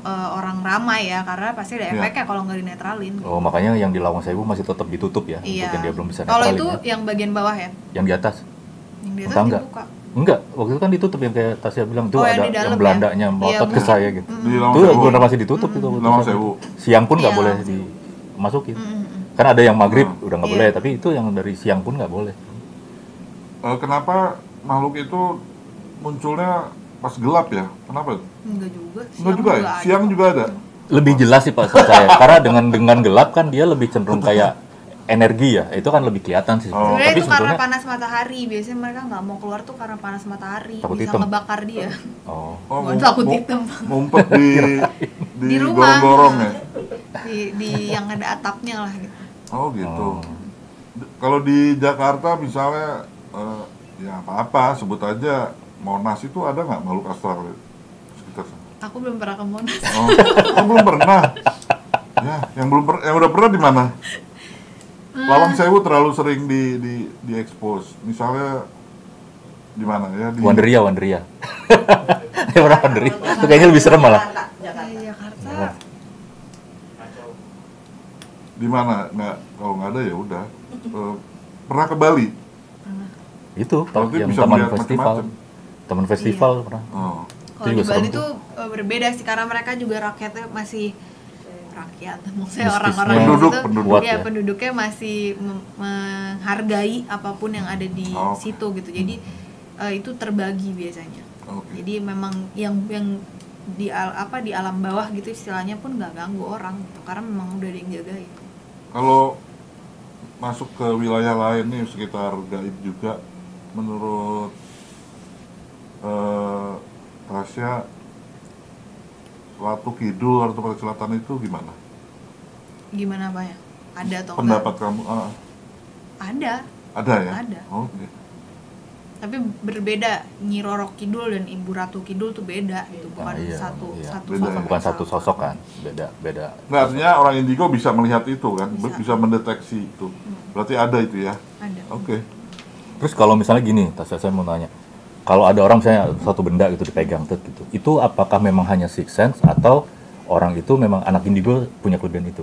[SPEAKER 7] eh, orang ramai ya karena pasti ada
[SPEAKER 6] Iya.
[SPEAKER 7] efeknya kalau nggak dinetralin
[SPEAKER 5] Oh, makanya yang di Lawang Sewu masih tetap ditutup ya,
[SPEAKER 7] iya
[SPEAKER 5] untuk yang dia belum bisa
[SPEAKER 7] kalau itu
[SPEAKER 5] ya.
[SPEAKER 7] yang bagian bawah ya
[SPEAKER 5] Yang di atas.
[SPEAKER 7] yang di atas
[SPEAKER 5] enggak?
[SPEAKER 7] dibuka
[SPEAKER 5] Enggak, waktu itu kan ditutup yang kayak Tasya bilang itu
[SPEAKER 7] Oh,
[SPEAKER 5] ada
[SPEAKER 7] yang
[SPEAKER 5] yang,
[SPEAKER 7] dalam ya?
[SPEAKER 5] Belandanya
[SPEAKER 7] Iya,
[SPEAKER 5] melotot ke
[SPEAKER 7] mungkin.
[SPEAKER 5] saya gitu.
[SPEAKER 6] Di Lawang
[SPEAKER 5] Itu benar masih ditutup itu.
[SPEAKER 6] Lawang
[SPEAKER 5] itu.
[SPEAKER 6] Sewu.
[SPEAKER 5] Siang pun nggak
[SPEAKER 7] Iya,
[SPEAKER 5] boleh
[SPEAKER 7] Lawang
[SPEAKER 5] dimasukin.
[SPEAKER 7] Mm, mm, mm.
[SPEAKER 5] Kan ada yang maghrib
[SPEAKER 6] Hmm.
[SPEAKER 5] udah nggak
[SPEAKER 7] Iya.
[SPEAKER 5] boleh, tapi itu yang dari siang pun nggak boleh.
[SPEAKER 6] Eh, kenapa makhluk itu munculnya pas gelap ya? Kenapa?
[SPEAKER 7] enggak juga
[SPEAKER 6] Enggak juga ya?
[SPEAKER 7] ada.
[SPEAKER 6] Siang juga ada.
[SPEAKER 5] Lebih jelas sih Pak saya, karena dengan dengan gelap kan dia lebih cenderung kayak energi ya, itu kan lebih kelihatan sih.
[SPEAKER 6] Oh.
[SPEAKER 7] Sebenarnya
[SPEAKER 5] Tapi
[SPEAKER 7] itu karena
[SPEAKER 5] sebetulnya,
[SPEAKER 7] panas matahari. Biasanya mereka nggak mau keluar tuh karena panas matahari.
[SPEAKER 5] Takut
[SPEAKER 7] Bisa
[SPEAKER 5] hitam.
[SPEAKER 7] ngebakar dia.
[SPEAKER 5] oh,
[SPEAKER 6] Oh,
[SPEAKER 7] Bukan takut hitam.
[SPEAKER 6] Ngumpet di di,
[SPEAKER 7] Di rumah.
[SPEAKER 6] gorong-gorong ya.
[SPEAKER 7] Di, di yang ada atapnya lah gitu.
[SPEAKER 6] Oh gitu.
[SPEAKER 5] Oh.
[SPEAKER 6] Kalau di Jakarta misalnya eh, ya apa-apa sebut aja Monas itu ada nggak makhluk astral sekitar sana?
[SPEAKER 7] Aku belum pernah ke Monas.
[SPEAKER 6] Oh, oh, belum pernah. Ya, yang belum per- yang udah pernah di mana? Lawang Sewu terlalu sering di di di expose. Misalnya di mana ya? Di
[SPEAKER 5] Wanderia, Wanderia. Ya pernah Wanderia, itu kayaknya lebih serem malah.
[SPEAKER 7] Di Jakarta.
[SPEAKER 6] di mana? Nggak, kalau nggak ada ya udah. Eh, pernah ke Bali?
[SPEAKER 5] Itu
[SPEAKER 6] Berarti
[SPEAKER 5] yang
[SPEAKER 6] bisa
[SPEAKER 5] taman
[SPEAKER 6] melihat
[SPEAKER 5] festival.
[SPEAKER 6] macam-macam.
[SPEAKER 5] Taman festival pernah.
[SPEAKER 6] Oh.
[SPEAKER 7] Kalau di Bali tuh eh, berbeda sih karena mereka juga rakyatnya masih rakyat maksudnya orang-orang
[SPEAKER 6] Penduduk,
[SPEAKER 7] situ
[SPEAKER 6] penduduk.
[SPEAKER 7] Ya,
[SPEAKER 5] ya.
[SPEAKER 7] penduduknya masih menghargai apa pun yang ada di
[SPEAKER 6] Oh.
[SPEAKER 7] situ gitu jadi eh, itu terbagi biasanya
[SPEAKER 6] Oke.
[SPEAKER 7] jadi memang yang yang di al- apa di alam bawah gitu istilahnya pun nggak ganggu orang gitu karena memang udah ada yang jagain
[SPEAKER 6] Kalau masuk ke wilayah lain nih sekitar gaib juga, menurut eh Tasya Ratu Kidul atau Ratu Selatan itu gimana?
[SPEAKER 7] gimana apa ya ada atau
[SPEAKER 6] Pendapat kamu? Ah,
[SPEAKER 7] enggak ada
[SPEAKER 6] ada ya?
[SPEAKER 7] Ada.
[SPEAKER 6] Oke.
[SPEAKER 7] tapi berbeda Nyi Roro Kidul dan Ibu Ratu Kidul tuh beda gitu bukan
[SPEAKER 5] Ah, iya,
[SPEAKER 7] satu
[SPEAKER 5] iya.
[SPEAKER 7] satu
[SPEAKER 6] Beda
[SPEAKER 7] sosok
[SPEAKER 6] ya?
[SPEAKER 5] Bukan satu sosok kan, beda beda.
[SPEAKER 6] Nah, artinya orang indigo bisa melihat itu kan,
[SPEAKER 7] Bisa.
[SPEAKER 6] bisa, mendeteksi itu. Berarti ada itu ya?
[SPEAKER 7] ada
[SPEAKER 6] Oke.
[SPEAKER 5] Terus kalau misalnya gini, Tasya saya mau nanya, kalau ada orang misalnya satu benda gitu dipegang tet gitu, itu apakah memang hanya six sense atau orang itu memang anak indigo punya kelebihan itu?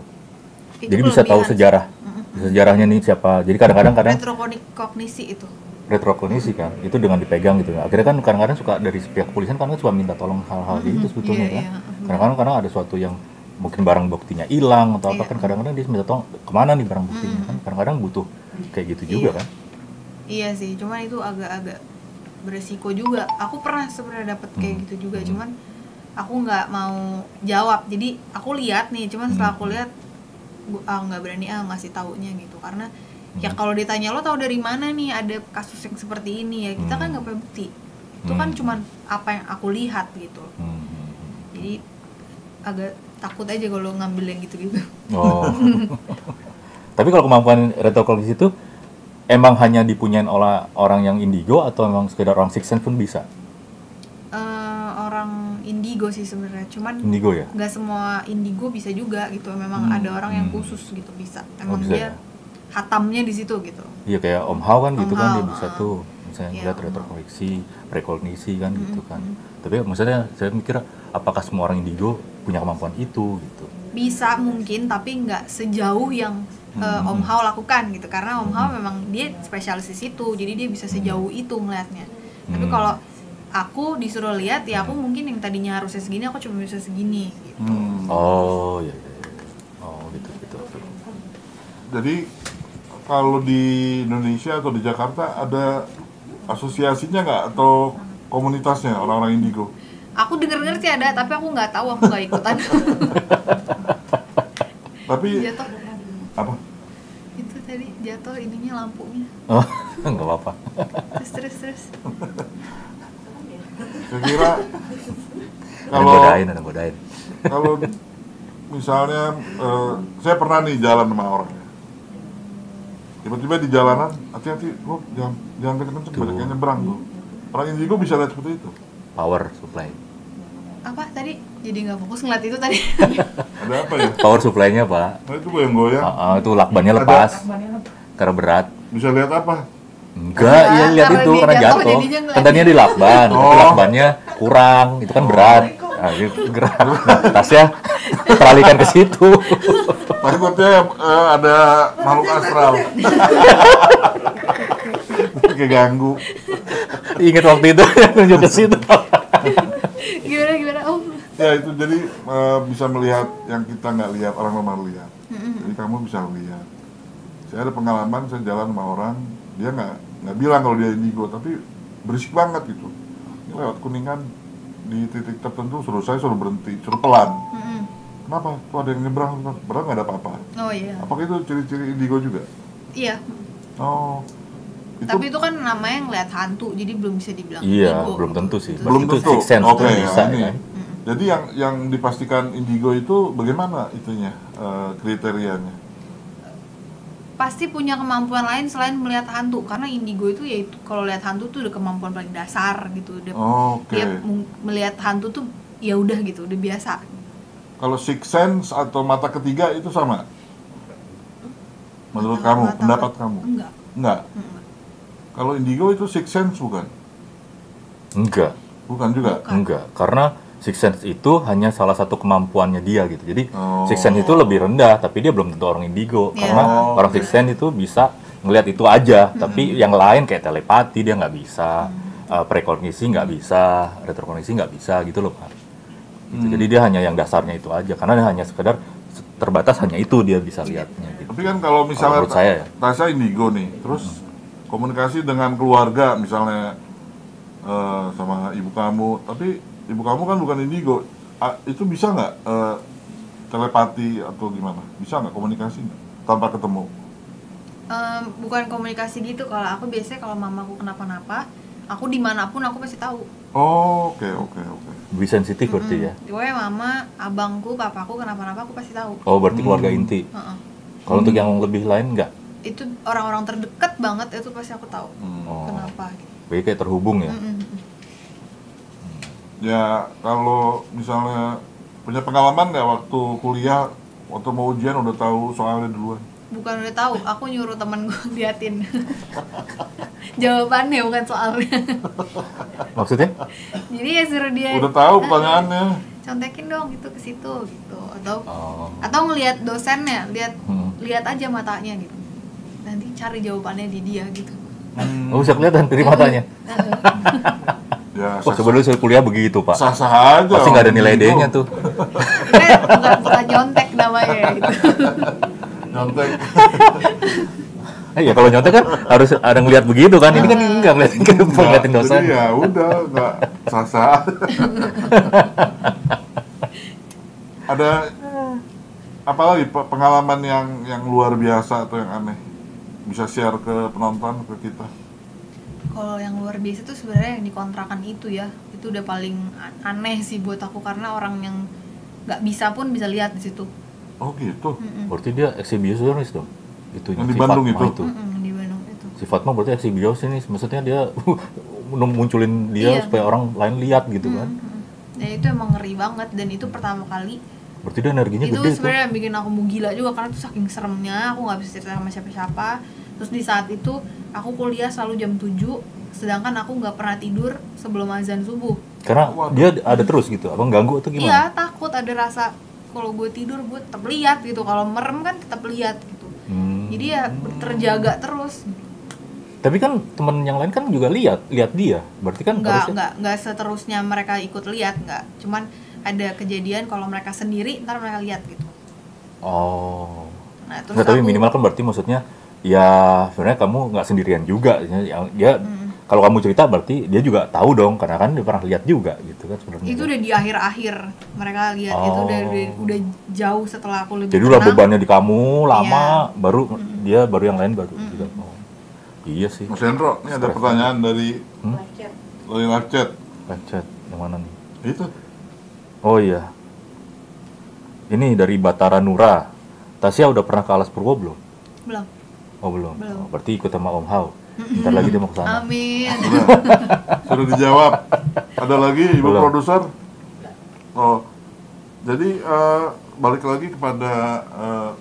[SPEAKER 7] Itu
[SPEAKER 5] Jadi bisa tahu sejarah, sejarahnya nih siapa. Jadi kadang-kadang kadang
[SPEAKER 7] retrokognisi itu
[SPEAKER 5] retrokognisi kan, itu dengan dipegang gitu. Akhirnya kan kadang-kadang suka dari pihak kepolisian kan suka minta tolong hal-hal gitu sebetulnya
[SPEAKER 7] Iya,
[SPEAKER 5] kan.
[SPEAKER 7] iya.
[SPEAKER 5] Kadang-kadang kadang ada suatu yang mungkin barang buktinya hilang atau apa
[SPEAKER 7] Iya.
[SPEAKER 5] kan kadang-kadang dia minta tolong ke mana nih barang buktinya kan. Kadang-kadang butuh kayak gitu juga
[SPEAKER 7] Iya.
[SPEAKER 5] kan.
[SPEAKER 7] iya sih cuman itu agak-agak beresiko juga aku pernah sebenarnya dapet kayak
[SPEAKER 5] Hmm.
[SPEAKER 7] gitu juga cuman aku nggak mau jawab jadi aku lihat nih cuman setelah aku
[SPEAKER 5] Hmm.
[SPEAKER 7] lihat gu- ah nggak berani ah ngasih taunya gitu karena ya
[SPEAKER 5] Hmm.
[SPEAKER 7] kalau ditanya lo tahu dari mana nih ada kasus yang seperti ini ya kita kan
[SPEAKER 5] Hmm.
[SPEAKER 7] nggak punya bukti itu kan
[SPEAKER 5] Hmm.
[SPEAKER 7] cuman apa yang aku lihat gitu
[SPEAKER 5] Hmm.
[SPEAKER 7] jadi agak takut aja kalau ngambil yang gitu-gitu
[SPEAKER 5] Oh. Tapi kalau kemampuan retrokognisi itu emang hanya dipunyain oleh orang yang indigo atau memang sekedar orang six sense pun bisa?
[SPEAKER 7] Eh, orang indigo sih sebenarnya cuman
[SPEAKER 5] Indigo ya?
[SPEAKER 7] nggak semua indigo bisa juga gitu memang
[SPEAKER 5] Hmm,
[SPEAKER 7] ada orang yang
[SPEAKER 5] hmm.
[SPEAKER 7] khusus gitu bisa
[SPEAKER 5] Oh,
[SPEAKER 7] emang
[SPEAKER 5] bisa
[SPEAKER 7] dia
[SPEAKER 5] ya?
[SPEAKER 7] hatamnya di situ gitu
[SPEAKER 5] Iya kayak Om Hao kan gitu
[SPEAKER 7] Om
[SPEAKER 5] kan dia
[SPEAKER 7] Hao,
[SPEAKER 5] bisa
[SPEAKER 7] ah.
[SPEAKER 5] tuh misalnya
[SPEAKER 7] Iya,
[SPEAKER 5] lihat
[SPEAKER 7] Om Hao.
[SPEAKER 5] retrokognisi, rekognisi kan gitu
[SPEAKER 7] Mm,
[SPEAKER 5] kan.
[SPEAKER 7] mm.
[SPEAKER 5] Tapi maksudnya saya mikir apakah semua orang indigo punya kemampuan itu gitu?
[SPEAKER 7] bisa mungkin tapi nggak sejauh yang eh,
[SPEAKER 5] Hmm.
[SPEAKER 7] Om Hao lakukan gitu karena Om Hao
[SPEAKER 5] Hmm.
[SPEAKER 7] memang dia spesialis di situ jadi dia bisa sejauh itu ngelihatnya tapi
[SPEAKER 5] Hmm.
[SPEAKER 7] kalau aku disuruh lihat ya aku mungkin yang tadinya harusnya segini aku cuma bisa segini gitu
[SPEAKER 6] Hmm.
[SPEAKER 5] Oh iya iya. iya. Oh gitu gitu.
[SPEAKER 6] Jadi kalau di Indonesia atau di Jakarta ada asosiasinya nggak atau komunitasnya orang-orang indigo?
[SPEAKER 7] aku denger denger sih ada tapi aku nggak tahu aku nggak ikutan
[SPEAKER 6] Tapi
[SPEAKER 7] jatuh
[SPEAKER 6] apa?
[SPEAKER 7] Tadi jatuh ininya lampunya
[SPEAKER 5] Oh, nggak apa-apa.
[SPEAKER 7] terus terus terus
[SPEAKER 6] Saya kira
[SPEAKER 5] Ada
[SPEAKER 6] kalau
[SPEAKER 5] godain, ada godain.
[SPEAKER 6] kalau misalnya eh, saya pernah nih jalan sama orang ya. Tiba-tiba di jalanan, hati-hati, lo jangan jangan
[SPEAKER 5] Tuh.
[SPEAKER 6] banyak yang nyebrang tuh. Orang indigo bisa lihat seperti itu.
[SPEAKER 5] Power supply.
[SPEAKER 7] Apa tadi jadi nggak fokus ngeliat itu tadi
[SPEAKER 6] Ada apa ya?
[SPEAKER 5] Power supply-nya, Pak.
[SPEAKER 6] Nah, itu goyang-goyang.
[SPEAKER 5] Ah, ah, itu lakbannya lepas. Karena berat.
[SPEAKER 6] Bisa lihat apa?
[SPEAKER 5] Enggak, iya lihat itu karena
[SPEAKER 7] jatuh,
[SPEAKER 5] tadinya di lakban, tapi
[SPEAKER 6] Oh.
[SPEAKER 5] lakbannya kurang, itu kan berat. Nah, itu gerak. Nah, tasnya teralihkan ke situ.
[SPEAKER 6] Takutnya eh, ada makhluk astral. Keganggu.
[SPEAKER 5] Ingat waktu itu yang nunjuk ke situ.
[SPEAKER 7] Gimana gimana om
[SPEAKER 6] Ya itu jadi eh, bisa melihat yang kita nggak lihat orang normal lihat. Jadi kamu bisa lihat. Saya ada pengalaman saya jalan sama orang dia nggak nggak bilang kalau dia indigo tapi berisik banget gitu. Ini lewat kuningan di titik tertentu suruh saya suruh berhenti suruh pelan.
[SPEAKER 7] Mm-mm.
[SPEAKER 6] Kenapa? Tuh ada yang nyebrang, berang nggak ada apa-apa.
[SPEAKER 7] oh iya
[SPEAKER 6] Apakah itu ciri-ciri indigo juga?
[SPEAKER 7] iya
[SPEAKER 6] Oh,
[SPEAKER 7] tapi itu kan namanya ngeliat hantu jadi belum bisa dibilang
[SPEAKER 5] Iya,
[SPEAKER 7] indigo.
[SPEAKER 5] belum tentu sih.
[SPEAKER 7] Gitu.
[SPEAKER 6] belum
[SPEAKER 5] itu
[SPEAKER 6] tentu.
[SPEAKER 5] six sense
[SPEAKER 6] Oke,
[SPEAKER 5] tuh
[SPEAKER 6] ya, ini.
[SPEAKER 5] kan?
[SPEAKER 6] Jadi yang yang dipastikan indigo itu bagaimana itunya eh, kriterianya?
[SPEAKER 7] pasti punya kemampuan lain selain melihat hantu karena indigo itu ya itu kalau lihat hantu tuh udah kemampuan paling dasar gitu dia meng- melihat hantu tuh ya udah gitu udah biasa
[SPEAKER 6] Kalau six sense atau mata ketiga itu sama? Menurut
[SPEAKER 7] Mata-
[SPEAKER 6] kamu,
[SPEAKER 7] mata-
[SPEAKER 6] pendapat kamu?
[SPEAKER 7] enggak
[SPEAKER 6] Enggak.
[SPEAKER 7] Mm-mm.
[SPEAKER 6] Kalau indigo itu six sense bukan?
[SPEAKER 5] Enggak,
[SPEAKER 6] Bukan juga.
[SPEAKER 7] Bukan.
[SPEAKER 5] enggak. Karena six sense itu hanya salah satu kemampuannya dia gitu. Jadi
[SPEAKER 6] Oh.
[SPEAKER 5] six sense itu lebih rendah, tapi dia belum tentu orang indigo.
[SPEAKER 7] Iya.
[SPEAKER 5] Karena
[SPEAKER 6] Oh,
[SPEAKER 5] orang six sense itu bisa ngelihat itu aja, tapi yang lain kayak telepati dia nggak bisa, uh, prekognisi nggak bisa, retrokognisi nggak bisa gitu loh pak. Gitu.
[SPEAKER 6] Hmm.
[SPEAKER 5] Jadi dia hanya yang dasarnya itu aja, karena dia hanya sekedar se- terbatas hanya itu dia bisa lihatnya gitu.
[SPEAKER 6] Tapi kan kalau misalnya
[SPEAKER 5] menurut saya ya.
[SPEAKER 6] Tasya indigo nih, terus komunikasi dengan keluarga misalnya eh, sama ibu kamu, tapi ibu kamu kan bukan indigo, Ah, itu bisa nggak eh, telepati atau gimana? Bisa nggak komunikasi nggak? tanpa ketemu?
[SPEAKER 7] Em, bukan komunikasi gitu kalau aku biasanya kalau mamaku kenapa-napa aku di mana pun aku pasti tahu
[SPEAKER 6] Oh, oke oke oke.
[SPEAKER 5] Lebih sensitif berarti ya.
[SPEAKER 7] pokoknya mama abangku papaku kenapa-napa aku pasti tahu
[SPEAKER 5] Oh berarti keluarga inti.
[SPEAKER 7] Heeh.
[SPEAKER 5] Kalau untuk yang lebih lain nggak?
[SPEAKER 7] Itu orang-orang terdekat banget itu pasti aku tahu
[SPEAKER 6] Hmm.
[SPEAKER 5] Oh.
[SPEAKER 7] kenapa gitu
[SPEAKER 5] Berarti kayak terhubung ya.
[SPEAKER 7] Mm-mm.
[SPEAKER 6] Ya kalau misalnya punya pengalaman nggak waktu kuliah, waktu mau ujian udah tahu soalnya duluan?
[SPEAKER 7] bukan udah tahu aku nyuruh temen gue liatin jawabannya bukan soalnya
[SPEAKER 5] Maksudnya?
[SPEAKER 7] jadi ya suruh dia
[SPEAKER 6] Udah tahu pertanyaannya.
[SPEAKER 7] contekin dong gitu ke situ gitu atau
[SPEAKER 5] Oh.
[SPEAKER 7] atau ngelihat dosennya lihat
[SPEAKER 5] Hmm.
[SPEAKER 7] lihat aja matanya gitu nanti cari jawabannya di dia gitu
[SPEAKER 5] Oh bisa kelihatan dari matanya.
[SPEAKER 6] Ya,
[SPEAKER 5] coba dulu saya kuliah begitu pak.
[SPEAKER 6] sah-sah aja.
[SPEAKER 5] Pasti nggak ada nilai. D-nya tuh.
[SPEAKER 7] Kan bukan bukan nyontek namanya gitu
[SPEAKER 6] Nyontek.
[SPEAKER 5] Eh, ya kalau nyontek kan harus ada ngeliat begitu kan. Ini kan enggak ngeliatin ke depan, ngeliatin
[SPEAKER 6] Nggak,
[SPEAKER 5] dosen.
[SPEAKER 6] Jadi ya udah nggak sah-sah. ada apalagi pe- pengalaman yang yang luar biasa atau yang aneh bisa share ke penonton ke kita
[SPEAKER 7] kalau yang luar biasa tuh sebenarnya yang dikontrakan itu ya itu udah paling a- aneh sih buat aku karena orang yang nggak bisa pun bisa lihat di situ
[SPEAKER 6] oh gitu
[SPEAKER 7] Mm-mm.
[SPEAKER 5] Berarti dia eksibisionis dong. Itu
[SPEAKER 6] Yang di Bandung itu?
[SPEAKER 7] Mm-mm, di Bandung itu
[SPEAKER 5] Si Fatma berarti eksibisionis. Maksudnya dia munculin dia
[SPEAKER 7] Iya.
[SPEAKER 5] supaya orang lain lihat gitu kan.
[SPEAKER 7] Mm-mm. Nah itu emang ngeri banget dan itu pertama kali
[SPEAKER 5] Berarti dia energinya
[SPEAKER 7] itu
[SPEAKER 5] gede tuh.
[SPEAKER 7] sebenarnya yang bikin aku mau gila juga karena itu saking seremnya aku nggak bisa cerita sama siapa-siapa terus di saat itu aku kuliah selalu jam 7 sedangkan aku nggak pernah tidur sebelum azan subuh
[SPEAKER 5] Karena
[SPEAKER 6] Waduh.
[SPEAKER 5] dia ada terus gitu. Abang ganggu atau
[SPEAKER 7] iya
[SPEAKER 5] gimana?
[SPEAKER 7] takut ada rasa kalau gue tidur gue tetap lihat gitu kalau merem kan tetap lihat gitu
[SPEAKER 5] Hmm.
[SPEAKER 7] jadi ya terjaga terus
[SPEAKER 5] Tapi kan teman yang lain kan juga lihat, lihat dia. Berarti kan
[SPEAKER 7] nggak
[SPEAKER 5] harusnya
[SPEAKER 7] nggak nggak seterusnya mereka ikut lihat nggak cuman ada kejadian kalau mereka sendiri ntar mereka lihat gitu
[SPEAKER 5] Oh.
[SPEAKER 7] nah terus
[SPEAKER 5] Nggak, tapi
[SPEAKER 7] aku-
[SPEAKER 5] minimal kan berarti maksudnya ya sebenarnya kamu nggak sendirian juga. Ya, Yang dia
[SPEAKER 7] Mm.
[SPEAKER 5] kalau kamu cerita berarti dia juga tahu dong karena kan dia pernah lihat juga gitu kan sebenarnya.
[SPEAKER 7] itu udah di akhir-akhir mereka lihat itu udah,
[SPEAKER 5] Oh.
[SPEAKER 7] udah udah jauh setelah aku lebih
[SPEAKER 5] Jadi udah bebannya di kamu lama,
[SPEAKER 7] Iya.
[SPEAKER 5] baru dia baru yang lain baru juga. Oh. Iya sih.
[SPEAKER 6] Mas Hendro, ini ada pertanyaan dari
[SPEAKER 5] Hmm?
[SPEAKER 6] dari live chat.
[SPEAKER 5] Yang mana nih?
[SPEAKER 6] Itu
[SPEAKER 5] Oh iya. Ini dari Batara Nura. Tasya udah pernah ke Alas Purwo belum?
[SPEAKER 7] belum
[SPEAKER 5] Oh belum.
[SPEAKER 7] Belum.
[SPEAKER 5] Oh, berarti ikut sama Om Hao. Ntar lagi dia mau ke sana.
[SPEAKER 7] amin
[SPEAKER 6] sudah dijawab. Ada lagi ibu
[SPEAKER 5] Belum.
[SPEAKER 6] produser? Oh, jadi eh, balik lagi kepada eh,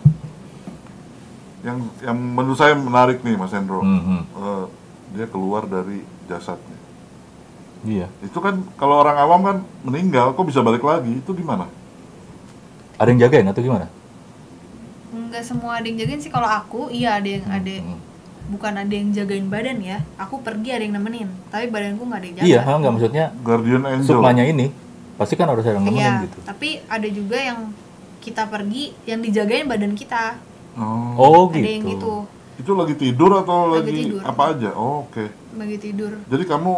[SPEAKER 6] yang yang menurut saya menarik nih Mas Hendro.
[SPEAKER 5] Mhm.
[SPEAKER 6] Eh, dia keluar dari jasadnya.
[SPEAKER 5] Iya.
[SPEAKER 6] Itu kan kalau orang awam kan meninggal, kok bisa balik lagi? Itu gimana?
[SPEAKER 5] Ada yang jagain atau gimana?
[SPEAKER 7] nggak semua ada yang jagain sih kalau aku iya ada yang ada
[SPEAKER 5] Hmm.
[SPEAKER 7] bukan ada yang jagain badan ya aku pergi ada yang nemenin tapi badanku nggak ada yang jaga
[SPEAKER 5] Iya, ha, nggak maksudnya
[SPEAKER 6] Guardian Angel.
[SPEAKER 5] sukmanya ini pasti kan harus ada yang nemenin
[SPEAKER 7] Iya,
[SPEAKER 5] gitu.
[SPEAKER 7] tapi ada juga yang kita pergi yang dijagain badan kita
[SPEAKER 6] Oh.
[SPEAKER 5] Oh
[SPEAKER 7] ada
[SPEAKER 5] gitu.
[SPEAKER 7] yang gitu
[SPEAKER 6] Itu lagi tidur atau
[SPEAKER 7] Lagi
[SPEAKER 6] lagi,
[SPEAKER 7] tidur.
[SPEAKER 6] apa aja? Oh, Oke.
[SPEAKER 7] bagi tidur
[SPEAKER 6] Jadi kamu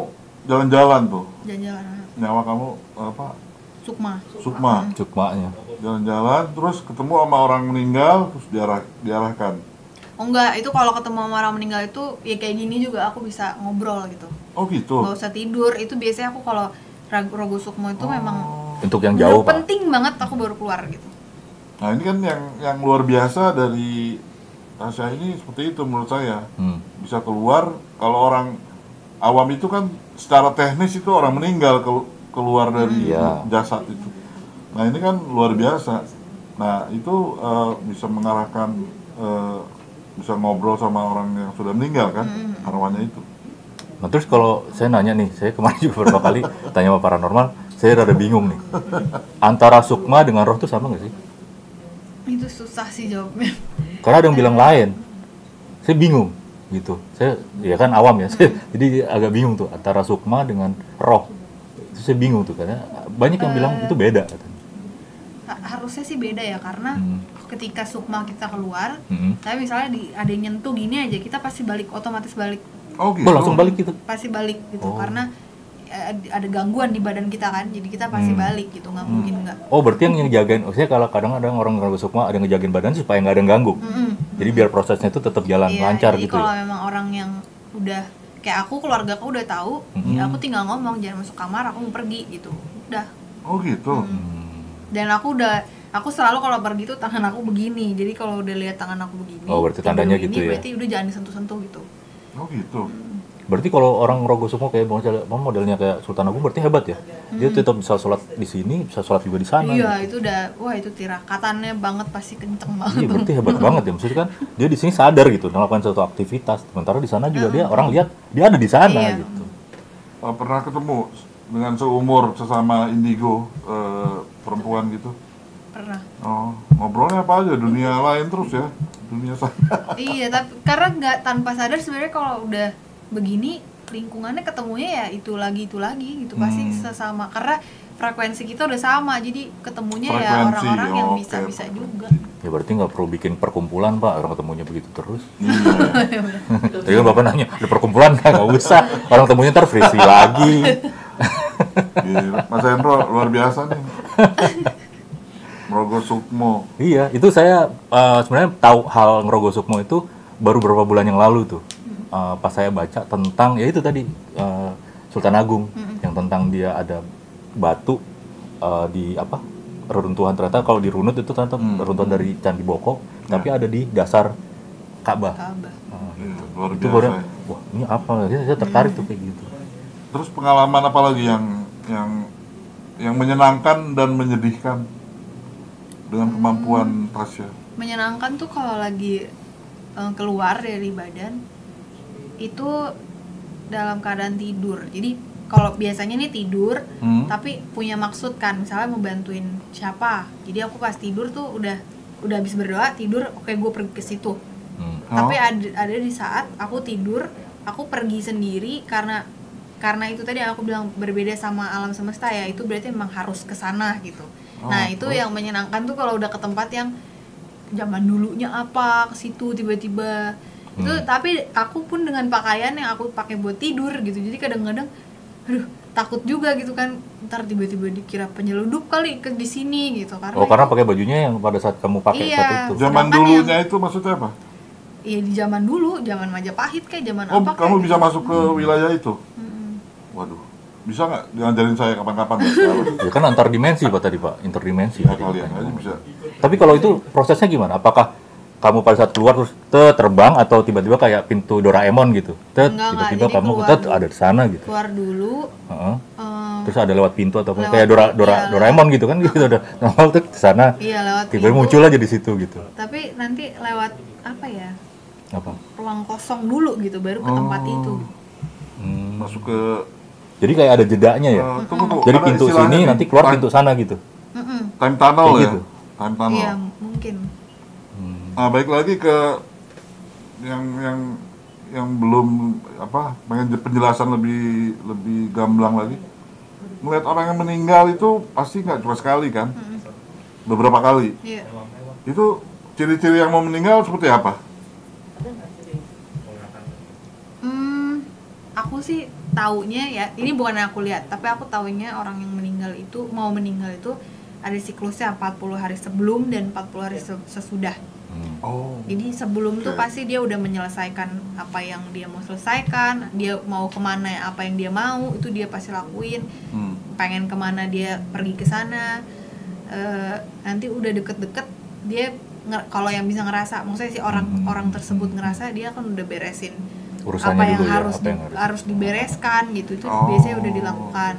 [SPEAKER 6] jalan-jalan tuh,
[SPEAKER 7] jalan-jalan
[SPEAKER 6] nyawa kamu apa?
[SPEAKER 7] sukma
[SPEAKER 6] Sukma.
[SPEAKER 5] Sukmanya.
[SPEAKER 6] Jalan-jalan, terus ketemu sama orang meninggal, terus diarah, diarahkan.
[SPEAKER 7] oh enggak itu kalau ketemu sama orang meninggal itu ya kayak gini juga aku bisa ngobrol gitu
[SPEAKER 6] Oh gitu.
[SPEAKER 7] nggak usah tidur itu biasanya aku kalau rag- rogo sukmo itu memang
[SPEAKER 5] Untuk yang jauh, Pak.
[SPEAKER 7] penting banget aku baru keluar gitu
[SPEAKER 6] Nah ini kan yang yang luar biasa dari Tasya ini seperti itu menurut saya.
[SPEAKER 5] Hmm.
[SPEAKER 6] Bisa keluar, kalau orang awam itu kan secara teknis itu orang meninggal kelu- keluar dari
[SPEAKER 5] Iya.
[SPEAKER 6] jasad itu. Nah ini kan luar biasa. Nah itu eh, bisa mengarahkan, eh, bisa ngobrol sama orang yang sudah meninggal kan, arwahnya itu.
[SPEAKER 5] Nah terus kalau saya nanya nih, saya kemarin juga beberapa kali tanya sama paranormal, saya rada bingung nih. Antara sukma dengan roh itu sama nggak sih?
[SPEAKER 7] itu susah sih jawabnya
[SPEAKER 5] Karena ada yang bilang lain. Saya bingung gitu. Saya ya kan awam ya. Saya, jadi agak bingung tuh antara sukma dengan roh. Itu saya bingung tuh karena banyak yang bilang itu beda katanya.
[SPEAKER 7] Ha- harusnya sih beda ya karena
[SPEAKER 5] Hmm.
[SPEAKER 7] ketika sukma kita keluar
[SPEAKER 5] Mm-mm.
[SPEAKER 7] tapi misalnya di ada yang nyentuh gini aja kita pasti balik otomatis balik
[SPEAKER 6] Oh gitu.
[SPEAKER 5] Oh, langsung balik gitu.
[SPEAKER 7] pasti balik gitu
[SPEAKER 5] Oh.
[SPEAKER 7] karena eh, ada gangguan di badan kita kan jadi kita pasti
[SPEAKER 5] Hmm.
[SPEAKER 7] balik gitu nggak mungkin nggak
[SPEAKER 5] Oh berarti yang yang jagain, oh, saya kalau kadang ada orang ngerasa sukma ada yang ngejagain badan supaya nggak ada yang ganggu.
[SPEAKER 7] Mm-mm.
[SPEAKER 5] Jadi biar prosesnya itu tetap jalan
[SPEAKER 7] Iya,
[SPEAKER 5] lancar
[SPEAKER 7] jadi
[SPEAKER 5] gitu
[SPEAKER 7] kalau
[SPEAKER 5] ya.
[SPEAKER 7] memang orang yang udah kayak aku keluarga aku udah tahu
[SPEAKER 5] Mhm.
[SPEAKER 7] ya aku tinggal ngomong jangan masuk kamar aku mau pergi gitu udah
[SPEAKER 6] Oh gitu.
[SPEAKER 5] Hmm.
[SPEAKER 7] dan aku udah aku selalu kalau pergi tuh tangan aku begini jadi kalau udah lihat tangan aku begini
[SPEAKER 5] Oh, berarti tandanya
[SPEAKER 7] begini,
[SPEAKER 5] gitu ya?
[SPEAKER 7] berarti udah jangan disentuh-sentuh gitu
[SPEAKER 6] Oh gitu.
[SPEAKER 5] Berarti kalau orang rogo sukma kayak modelnya, modelnya kayak Sultan Agung berarti hebat ya. Dia tetap bisa sholat di sini, bisa sholat juga di sana.
[SPEAKER 7] Hmm. iya
[SPEAKER 5] gitu.
[SPEAKER 7] itu udah wah itu tirakatannya banget pasti kenceng banget
[SPEAKER 5] Iya berarti hebat banget ya. Maksudnya kan dia di sini sadar gitu melakukan suatu aktivitas. Sementara di sana juga dia orang lihat dia ada di sana
[SPEAKER 7] Iya.
[SPEAKER 5] gitu.
[SPEAKER 6] Pernah ketemu dengan seumur sesama indigo eh, perempuan gitu?
[SPEAKER 7] pernah
[SPEAKER 6] Oh, ngobrolnya apa aja? Dunia lain terus ya? Dunia sana.
[SPEAKER 7] iya tapi karena nggak tanpa sadar sebenarnya kalau udah begini lingkungannya ketemunya ya itu lagi itu lagi gitu pasti
[SPEAKER 6] Hmm.
[SPEAKER 7] sesama karena frekuensi kita udah sama jadi ketemunya ya
[SPEAKER 6] Frekuensi,
[SPEAKER 7] orang-orang yang
[SPEAKER 6] oke,
[SPEAKER 7] bisa bisa
[SPEAKER 6] frekuensi.
[SPEAKER 7] juga
[SPEAKER 5] Ya berarti nggak perlu bikin perkumpulan pak, orang ketemunya begitu terus.
[SPEAKER 6] Iya.
[SPEAKER 5] Tadi kan bapak nanya, ada perkumpulan nggak? Nggak usah. Orang temunya ntar frisi lagi.
[SPEAKER 6] Gila. Mas Hendro luar biasa nih. Merogoh Sukmo.
[SPEAKER 5] Iya, itu saya eh, sebenarnya tahu hal ngerogoh sukmo itu baru beberapa bulan yang lalu tuh. Eh, pas saya baca tentang ya itu tadi eh, Sultan Agung yang tentang dia ada batu eh, di apa reruntuhan ternyata kalau dirunut itu ternyata reruntuhan dari Candi Boko, tapi ada di dasar Ka'bah.
[SPEAKER 7] Ka'bah.
[SPEAKER 5] Nah,
[SPEAKER 6] Iya, luar
[SPEAKER 5] itu baru,
[SPEAKER 6] ya.
[SPEAKER 5] wah ini apa? Saya, saya tertarik tuh kayak gitu.
[SPEAKER 6] Terus pengalaman apa lagi yang yang yang menyenangkan dan menyedihkan dengan kemampuan Tasya?
[SPEAKER 7] menyenangkan tuh kalau lagi keluar dari badan itu dalam keadaan tidur jadi kalau biasanya nih tidur
[SPEAKER 6] Hmm?
[SPEAKER 7] tapi punya maksud kan misalnya mau bantuin siapa jadi aku pas tidur tuh udah udah habis berdoa tidur oke gue pergi ke situ
[SPEAKER 5] Hmm.
[SPEAKER 7] tapi
[SPEAKER 6] Oh.
[SPEAKER 7] ada ada di saat aku tidur aku pergi sendiri karena karena itu tadi aku bilang berbeda sama alam semesta ya itu berarti memang harus ke sana gitu nah
[SPEAKER 6] Oh,
[SPEAKER 7] itu
[SPEAKER 6] terus?
[SPEAKER 7] yang menyenangkan tuh kalau udah ke tempat yang zaman dulunya apa ke situ tiba-tiba itu tapi aku pun dengan pakaian yang aku pakai buat tidur gitu jadi kadang-kadang aduh takut juga gitu kan ntar tiba-tiba dikira penyeludup kali ke di sini gitu karena
[SPEAKER 5] Oh, karena pakai bajunya yang pada saat kamu pakai
[SPEAKER 7] Iya.
[SPEAKER 5] saat itu.
[SPEAKER 6] Zaman dulunya itu maksudnya apa?
[SPEAKER 7] Iya di zaman dulu, zaman Majapahit kayak zaman
[SPEAKER 6] Oh,
[SPEAKER 7] apa
[SPEAKER 6] kamu
[SPEAKER 7] kayak
[SPEAKER 6] bisa
[SPEAKER 7] gitu.
[SPEAKER 6] masuk ke wilayah itu? Waduh, bisa nggak ngajarin saya kapan-kapan?
[SPEAKER 5] Ya kan antar dimensi Pak tadi Pak, interdimensi.
[SPEAKER 6] Ya
[SPEAKER 5] tadi.
[SPEAKER 6] kalian aja bisa.
[SPEAKER 5] Tapi kalau itu prosesnya gimana? Apakah kamu pada saat keluar terus te, terbang atau tiba-tiba kayak pintu Doraemon gitu?
[SPEAKER 7] Enggak.
[SPEAKER 5] tiba-tiba kamu
[SPEAKER 7] keluar
[SPEAKER 5] tet, ada di sana gitu.
[SPEAKER 7] Keluar dulu,
[SPEAKER 5] Heeh.
[SPEAKER 7] eh,
[SPEAKER 5] Terus ada lewat pintu atau?
[SPEAKER 7] Lewat-
[SPEAKER 5] kayak Dora, Dora,
[SPEAKER 7] iya,
[SPEAKER 5] Doraemon gitu kan gitu ada nongol tuh di sana.
[SPEAKER 7] iya lewat
[SPEAKER 5] Tiba-tiba
[SPEAKER 7] pintu.
[SPEAKER 5] muncul aja di situ gitu.
[SPEAKER 7] Tapi nanti lewat apa ya?
[SPEAKER 5] Apa?
[SPEAKER 7] Ruang kosong dulu gitu, baru ke tempat
[SPEAKER 6] Oh.
[SPEAKER 7] itu.
[SPEAKER 5] Hmm.
[SPEAKER 6] Masuk ke
[SPEAKER 5] Jadi kayak ada jedanya ya.
[SPEAKER 6] eh, tunggu, tunggu.
[SPEAKER 5] Jadi pintu sini
[SPEAKER 6] nih,
[SPEAKER 5] nanti keluar
[SPEAKER 6] time-
[SPEAKER 5] pintu sana gitu.
[SPEAKER 6] Time tunnel
[SPEAKER 5] Kayak
[SPEAKER 6] ya.
[SPEAKER 5] gitu?
[SPEAKER 6] Time tunnel.
[SPEAKER 7] Iya mungkin.
[SPEAKER 5] Hmm.
[SPEAKER 6] Nah, baik lagi ke yang yang yang belum apa pengen je- penjelasan lebih lebih gamblang lagi. Melihat orang yang meninggal itu pasti nggak cuma sekali kan, beberapa kali.
[SPEAKER 7] Iya.
[SPEAKER 6] Itu ciri-ciri yang mau meninggal seperti apa?
[SPEAKER 7] Hmm, aku sih taunya ya, ini bukan yang aku lihat, tapi aku taunya orang yang meninggal itu mau meninggal itu ada siklusnya 40 hari sebelum dan 40 hari se- sesudah.
[SPEAKER 5] Hmm.
[SPEAKER 6] Oh.
[SPEAKER 7] Jadi sebelum tuh
[SPEAKER 6] Oke.
[SPEAKER 7] pasti dia udah menyelesaikan apa yang dia mau selesaikan, dia mau ke mana apa yang dia mau itu dia pasti lakuin.
[SPEAKER 6] Hmm.
[SPEAKER 7] Pengen ke mana dia pergi ke sana. Eh, nanti udah deket-deket dia kalau yang bisa ngerasa, maksudnya si orang
[SPEAKER 5] Hmm.
[SPEAKER 7] orang tersebut ngerasa dia kan udah beresin
[SPEAKER 5] Urusannya
[SPEAKER 7] apa yang
[SPEAKER 5] ya,
[SPEAKER 7] harus
[SPEAKER 5] apa
[SPEAKER 7] di-
[SPEAKER 5] yang harus-
[SPEAKER 7] harus dibereskan gitu itu
[SPEAKER 6] Oh.
[SPEAKER 7] biasanya udah dilakukan.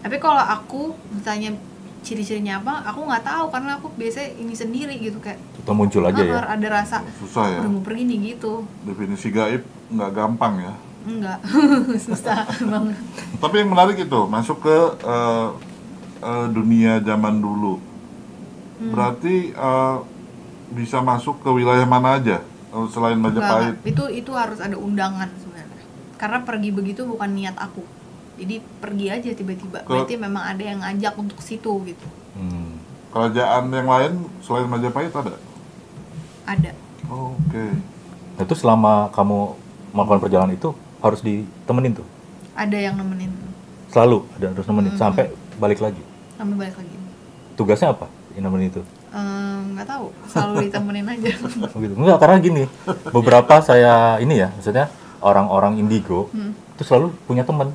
[SPEAKER 7] Tapi kalau aku ditanya ciri-cirinya apa, aku nggak tahu karena aku biasanya ini sendiri gitu kayak
[SPEAKER 5] muncul aja ya.
[SPEAKER 7] "Ah, ada rasa
[SPEAKER 6] Susah ya.
[SPEAKER 7] udah mau pergi nih gitu
[SPEAKER 6] Definisi gaib nggak gampang ya.
[SPEAKER 7] enggak susah banget
[SPEAKER 6] Tapi yang menarik itu masuk ke eh, eh, dunia zaman dulu.
[SPEAKER 7] Hmm.
[SPEAKER 6] Berarti eh, bisa masuk ke wilayah mana aja selain Majapahit?
[SPEAKER 7] enggak. itu itu harus ada undangan sebenarnya karena pergi begitu bukan niat aku jadi pergi aja tiba-tiba
[SPEAKER 6] Ke-
[SPEAKER 7] berarti memang ada yang ngajak untuk situ gitu
[SPEAKER 5] Hmm.
[SPEAKER 6] Kerajaan yang lain selain Majapahit ada?
[SPEAKER 7] Ada
[SPEAKER 6] Oh, Oke.
[SPEAKER 5] Nah, itu selama kamu melakukan perjalanan itu harus ditemenin tuh.
[SPEAKER 7] ada yang nemenin
[SPEAKER 5] Selalu ada harus nemenin
[SPEAKER 7] Hmm.
[SPEAKER 5] sampai balik lagi.
[SPEAKER 7] sampai balik lagi
[SPEAKER 5] Tugasnya apa? Yang nemenin itu.
[SPEAKER 7] Eh, nggak tahu selalu ditemenin aja
[SPEAKER 5] Oh gitu. Enggak, karena gini, beberapa saya ini ya, maksudnya orang-orang indigo
[SPEAKER 7] Hmm.
[SPEAKER 5] itu selalu punya teman.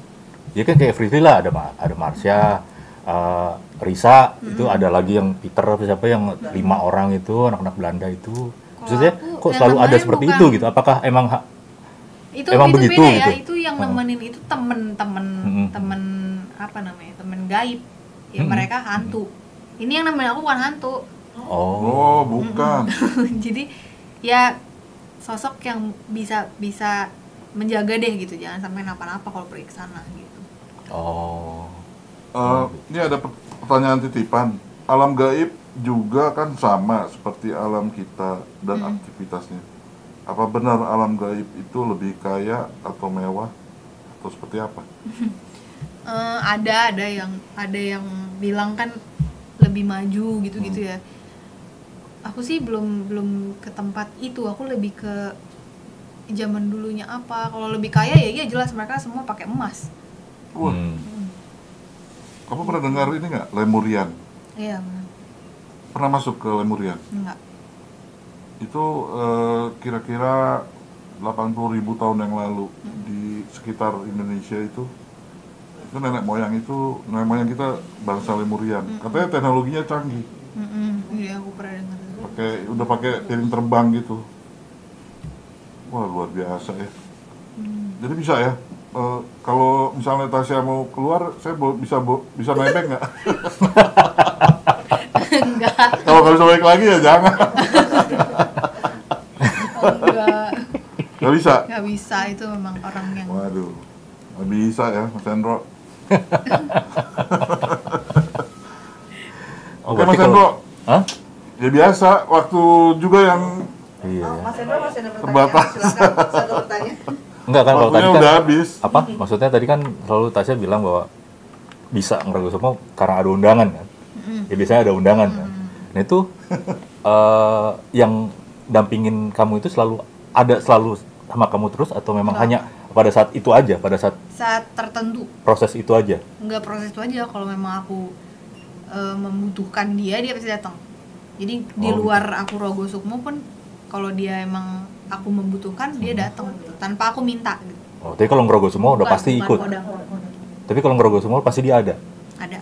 [SPEAKER 5] Ya kan kayak Free lah, ada ada Marsha, eh, Risa, itu
[SPEAKER 7] Hmm.
[SPEAKER 5] ada lagi yang Peter apa siapa yang lima orang itu anak-anak Belanda itu. Maksudnya
[SPEAKER 7] aku,
[SPEAKER 5] kok selalu ada seperti
[SPEAKER 7] bukan.
[SPEAKER 5] itu gitu? Apakah emang ha-
[SPEAKER 7] itu
[SPEAKER 5] Emang
[SPEAKER 7] itu
[SPEAKER 5] begitu
[SPEAKER 7] beda ya
[SPEAKER 5] gitu?
[SPEAKER 7] itu yang
[SPEAKER 5] Oh.
[SPEAKER 7] nemenin itu temen-temen
[SPEAKER 5] Mm-mm.
[SPEAKER 7] temen apa namanya temen gaib ya
[SPEAKER 5] Mm-mm.
[SPEAKER 7] mereka hantu ini yang nemenin aku bukan hantu
[SPEAKER 5] oh,
[SPEAKER 6] Oh, bukan.
[SPEAKER 7] jadi ya sosok yang bisa bisa menjaga deh gitu jangan sampai napa-napa kalau pergi ke sana gitu
[SPEAKER 5] oh,
[SPEAKER 6] Eh, ini ada per- pertanyaan titipan. Alam gaib juga kan sama seperti alam kita dan
[SPEAKER 7] Hmm.
[SPEAKER 6] aktivitasnya. Apa benar alam gaib itu lebih kaya atau mewah atau seperti apa?
[SPEAKER 7] Eh, ada ada yang ada yang bilang kan lebih maju gitu-gitu ya aku sih belum belum ke tempat itu aku lebih ke zaman dulunya apa kalau lebih kaya ya iya jelas mereka semua pakai emas
[SPEAKER 6] Wah,
[SPEAKER 5] hmm.
[SPEAKER 6] kamu pernah dengar ini nggak Lemurian?
[SPEAKER 7] Iya benar.
[SPEAKER 6] Pernah masuk ke Lemurian?
[SPEAKER 7] enggak.
[SPEAKER 6] Itu eh, kira-kira 80.000 ribu tahun yang lalu di sekitar Indonesia itu itu nenek moyang itu nenek moyang kita bangsa Lemurian. Katanya teknologinya canggih.
[SPEAKER 7] Iya aku pernah dengar.
[SPEAKER 6] Pakai udah pakai piring terbang gitu. Wah luar biasa ya. Jadi bisa ya eh, kalau misalnya Tasya mau keluar saya bo- bisa bo- bisa nebeng nggak
[SPEAKER 7] enggak
[SPEAKER 6] kalau nggak bisa balik lagi ya jangan
[SPEAKER 7] enggak
[SPEAKER 6] nggak bisa
[SPEAKER 7] nggak bisa itu memang orang yang
[SPEAKER 6] waduh nggak bisa ya Mas Hendro
[SPEAKER 5] Oh,
[SPEAKER 6] Oke Mas Hendro
[SPEAKER 5] Hah?
[SPEAKER 6] ya biasa waktu juga yang
[SPEAKER 5] Iya. ya.
[SPEAKER 8] Mas Hendro masih ada pertanyaan?
[SPEAKER 6] Terbatas.
[SPEAKER 8] Silakan, satu pertanyaan.
[SPEAKER 5] Enggak kan kalau tadi kan
[SPEAKER 6] udah habis
[SPEAKER 5] apa? Maksudnya tadi kan selalu Tasya bilang bahwa bisa ngeragu semua karena ada undangan kan. Ya biasanya ada undangan kan. Nah itu eh, yang dampingin kamu itu selalu ada selalu sama kamu terus atau memang
[SPEAKER 7] Enggak.
[SPEAKER 5] hanya pada saat itu aja, pada saat
[SPEAKER 7] saat tertentu
[SPEAKER 5] proses itu aja?
[SPEAKER 7] nggak proses itu aja kalau memang aku eh, membutuhkan dia dia pasti datang jadi di
[SPEAKER 5] Oh,
[SPEAKER 7] luar aku rogo sukmo pun kalau dia emang aku membutuhkan dia datang gitu, tanpa aku minta gitu.
[SPEAKER 5] Oh, tapi kalau ngerogoh semua udah
[SPEAKER 7] Bukan-
[SPEAKER 5] pasti
[SPEAKER 7] bukan
[SPEAKER 5] ikut.
[SPEAKER 7] kodam.
[SPEAKER 5] Tapi kalau ngerogoh semua pasti dia ada.
[SPEAKER 7] ada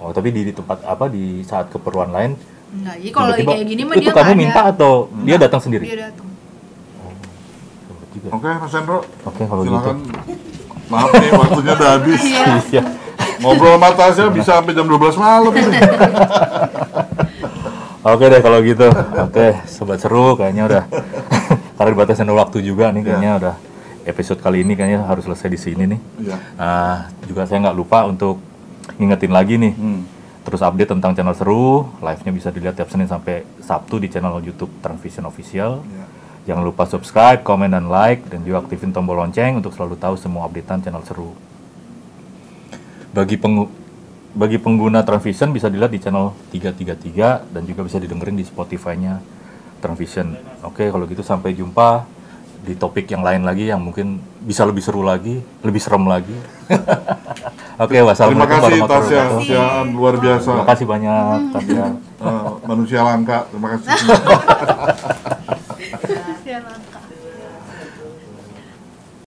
[SPEAKER 5] Oh, tapi di, di tempat apa di saat keperluan lain
[SPEAKER 7] enggak jadi kalau lagi
[SPEAKER 5] tiba-tiba,
[SPEAKER 7] kayak gini mah
[SPEAKER 5] itu
[SPEAKER 7] dia
[SPEAKER 5] kamu
[SPEAKER 7] ada.
[SPEAKER 5] minta atau dia datang sendiri?
[SPEAKER 7] dia datang
[SPEAKER 5] juga.
[SPEAKER 6] Oke, Mas Hendro.
[SPEAKER 5] Oke, kalau
[SPEAKER 6] Silakan. Maaf nih, waktunya udah habis.
[SPEAKER 5] Iya.
[SPEAKER 6] Ngobrol sama Tasya bisa sampai jam 12 malam.
[SPEAKER 5] Oke deh kalau gitu. Oke, sobat seru kayaknya udah karena dibatasi waktu juga nih kayaknya udah episode kali ini kayaknya harus selesai di sini nih.
[SPEAKER 6] Iya.
[SPEAKER 5] Nah, juga saya nggak lupa untuk ngingetin lagi nih.
[SPEAKER 6] Hmm.
[SPEAKER 5] Terus update tentang channel seru, live-nya bisa dilihat tiap Senin sampai Sabtu di channel YouTube Transvision Official.
[SPEAKER 6] Iya.
[SPEAKER 5] Jangan lupa subscribe, komen, dan like, dan juga aktifin tombol lonceng untuk selalu tahu semua updatean channel seru. Bagi penggu- bagi pengguna Transvision bisa dilihat di channel 333 dan juga bisa didengerin di Spotify-nya Transvision. Oke, kalau gitu sampai jumpa di topik yang lain lagi yang mungkin bisa lebih seru lagi, lebih serem lagi. Oke,
[SPEAKER 6] Terima
[SPEAKER 5] wassalamualaikum
[SPEAKER 6] kasih
[SPEAKER 5] warahmatullahi
[SPEAKER 6] Tasya,
[SPEAKER 5] wabarakatuh.
[SPEAKER 6] Tasya luar biasa.
[SPEAKER 5] Terima kasih banyak, Tasya.
[SPEAKER 6] Eh, manusia langka. Terima kasih.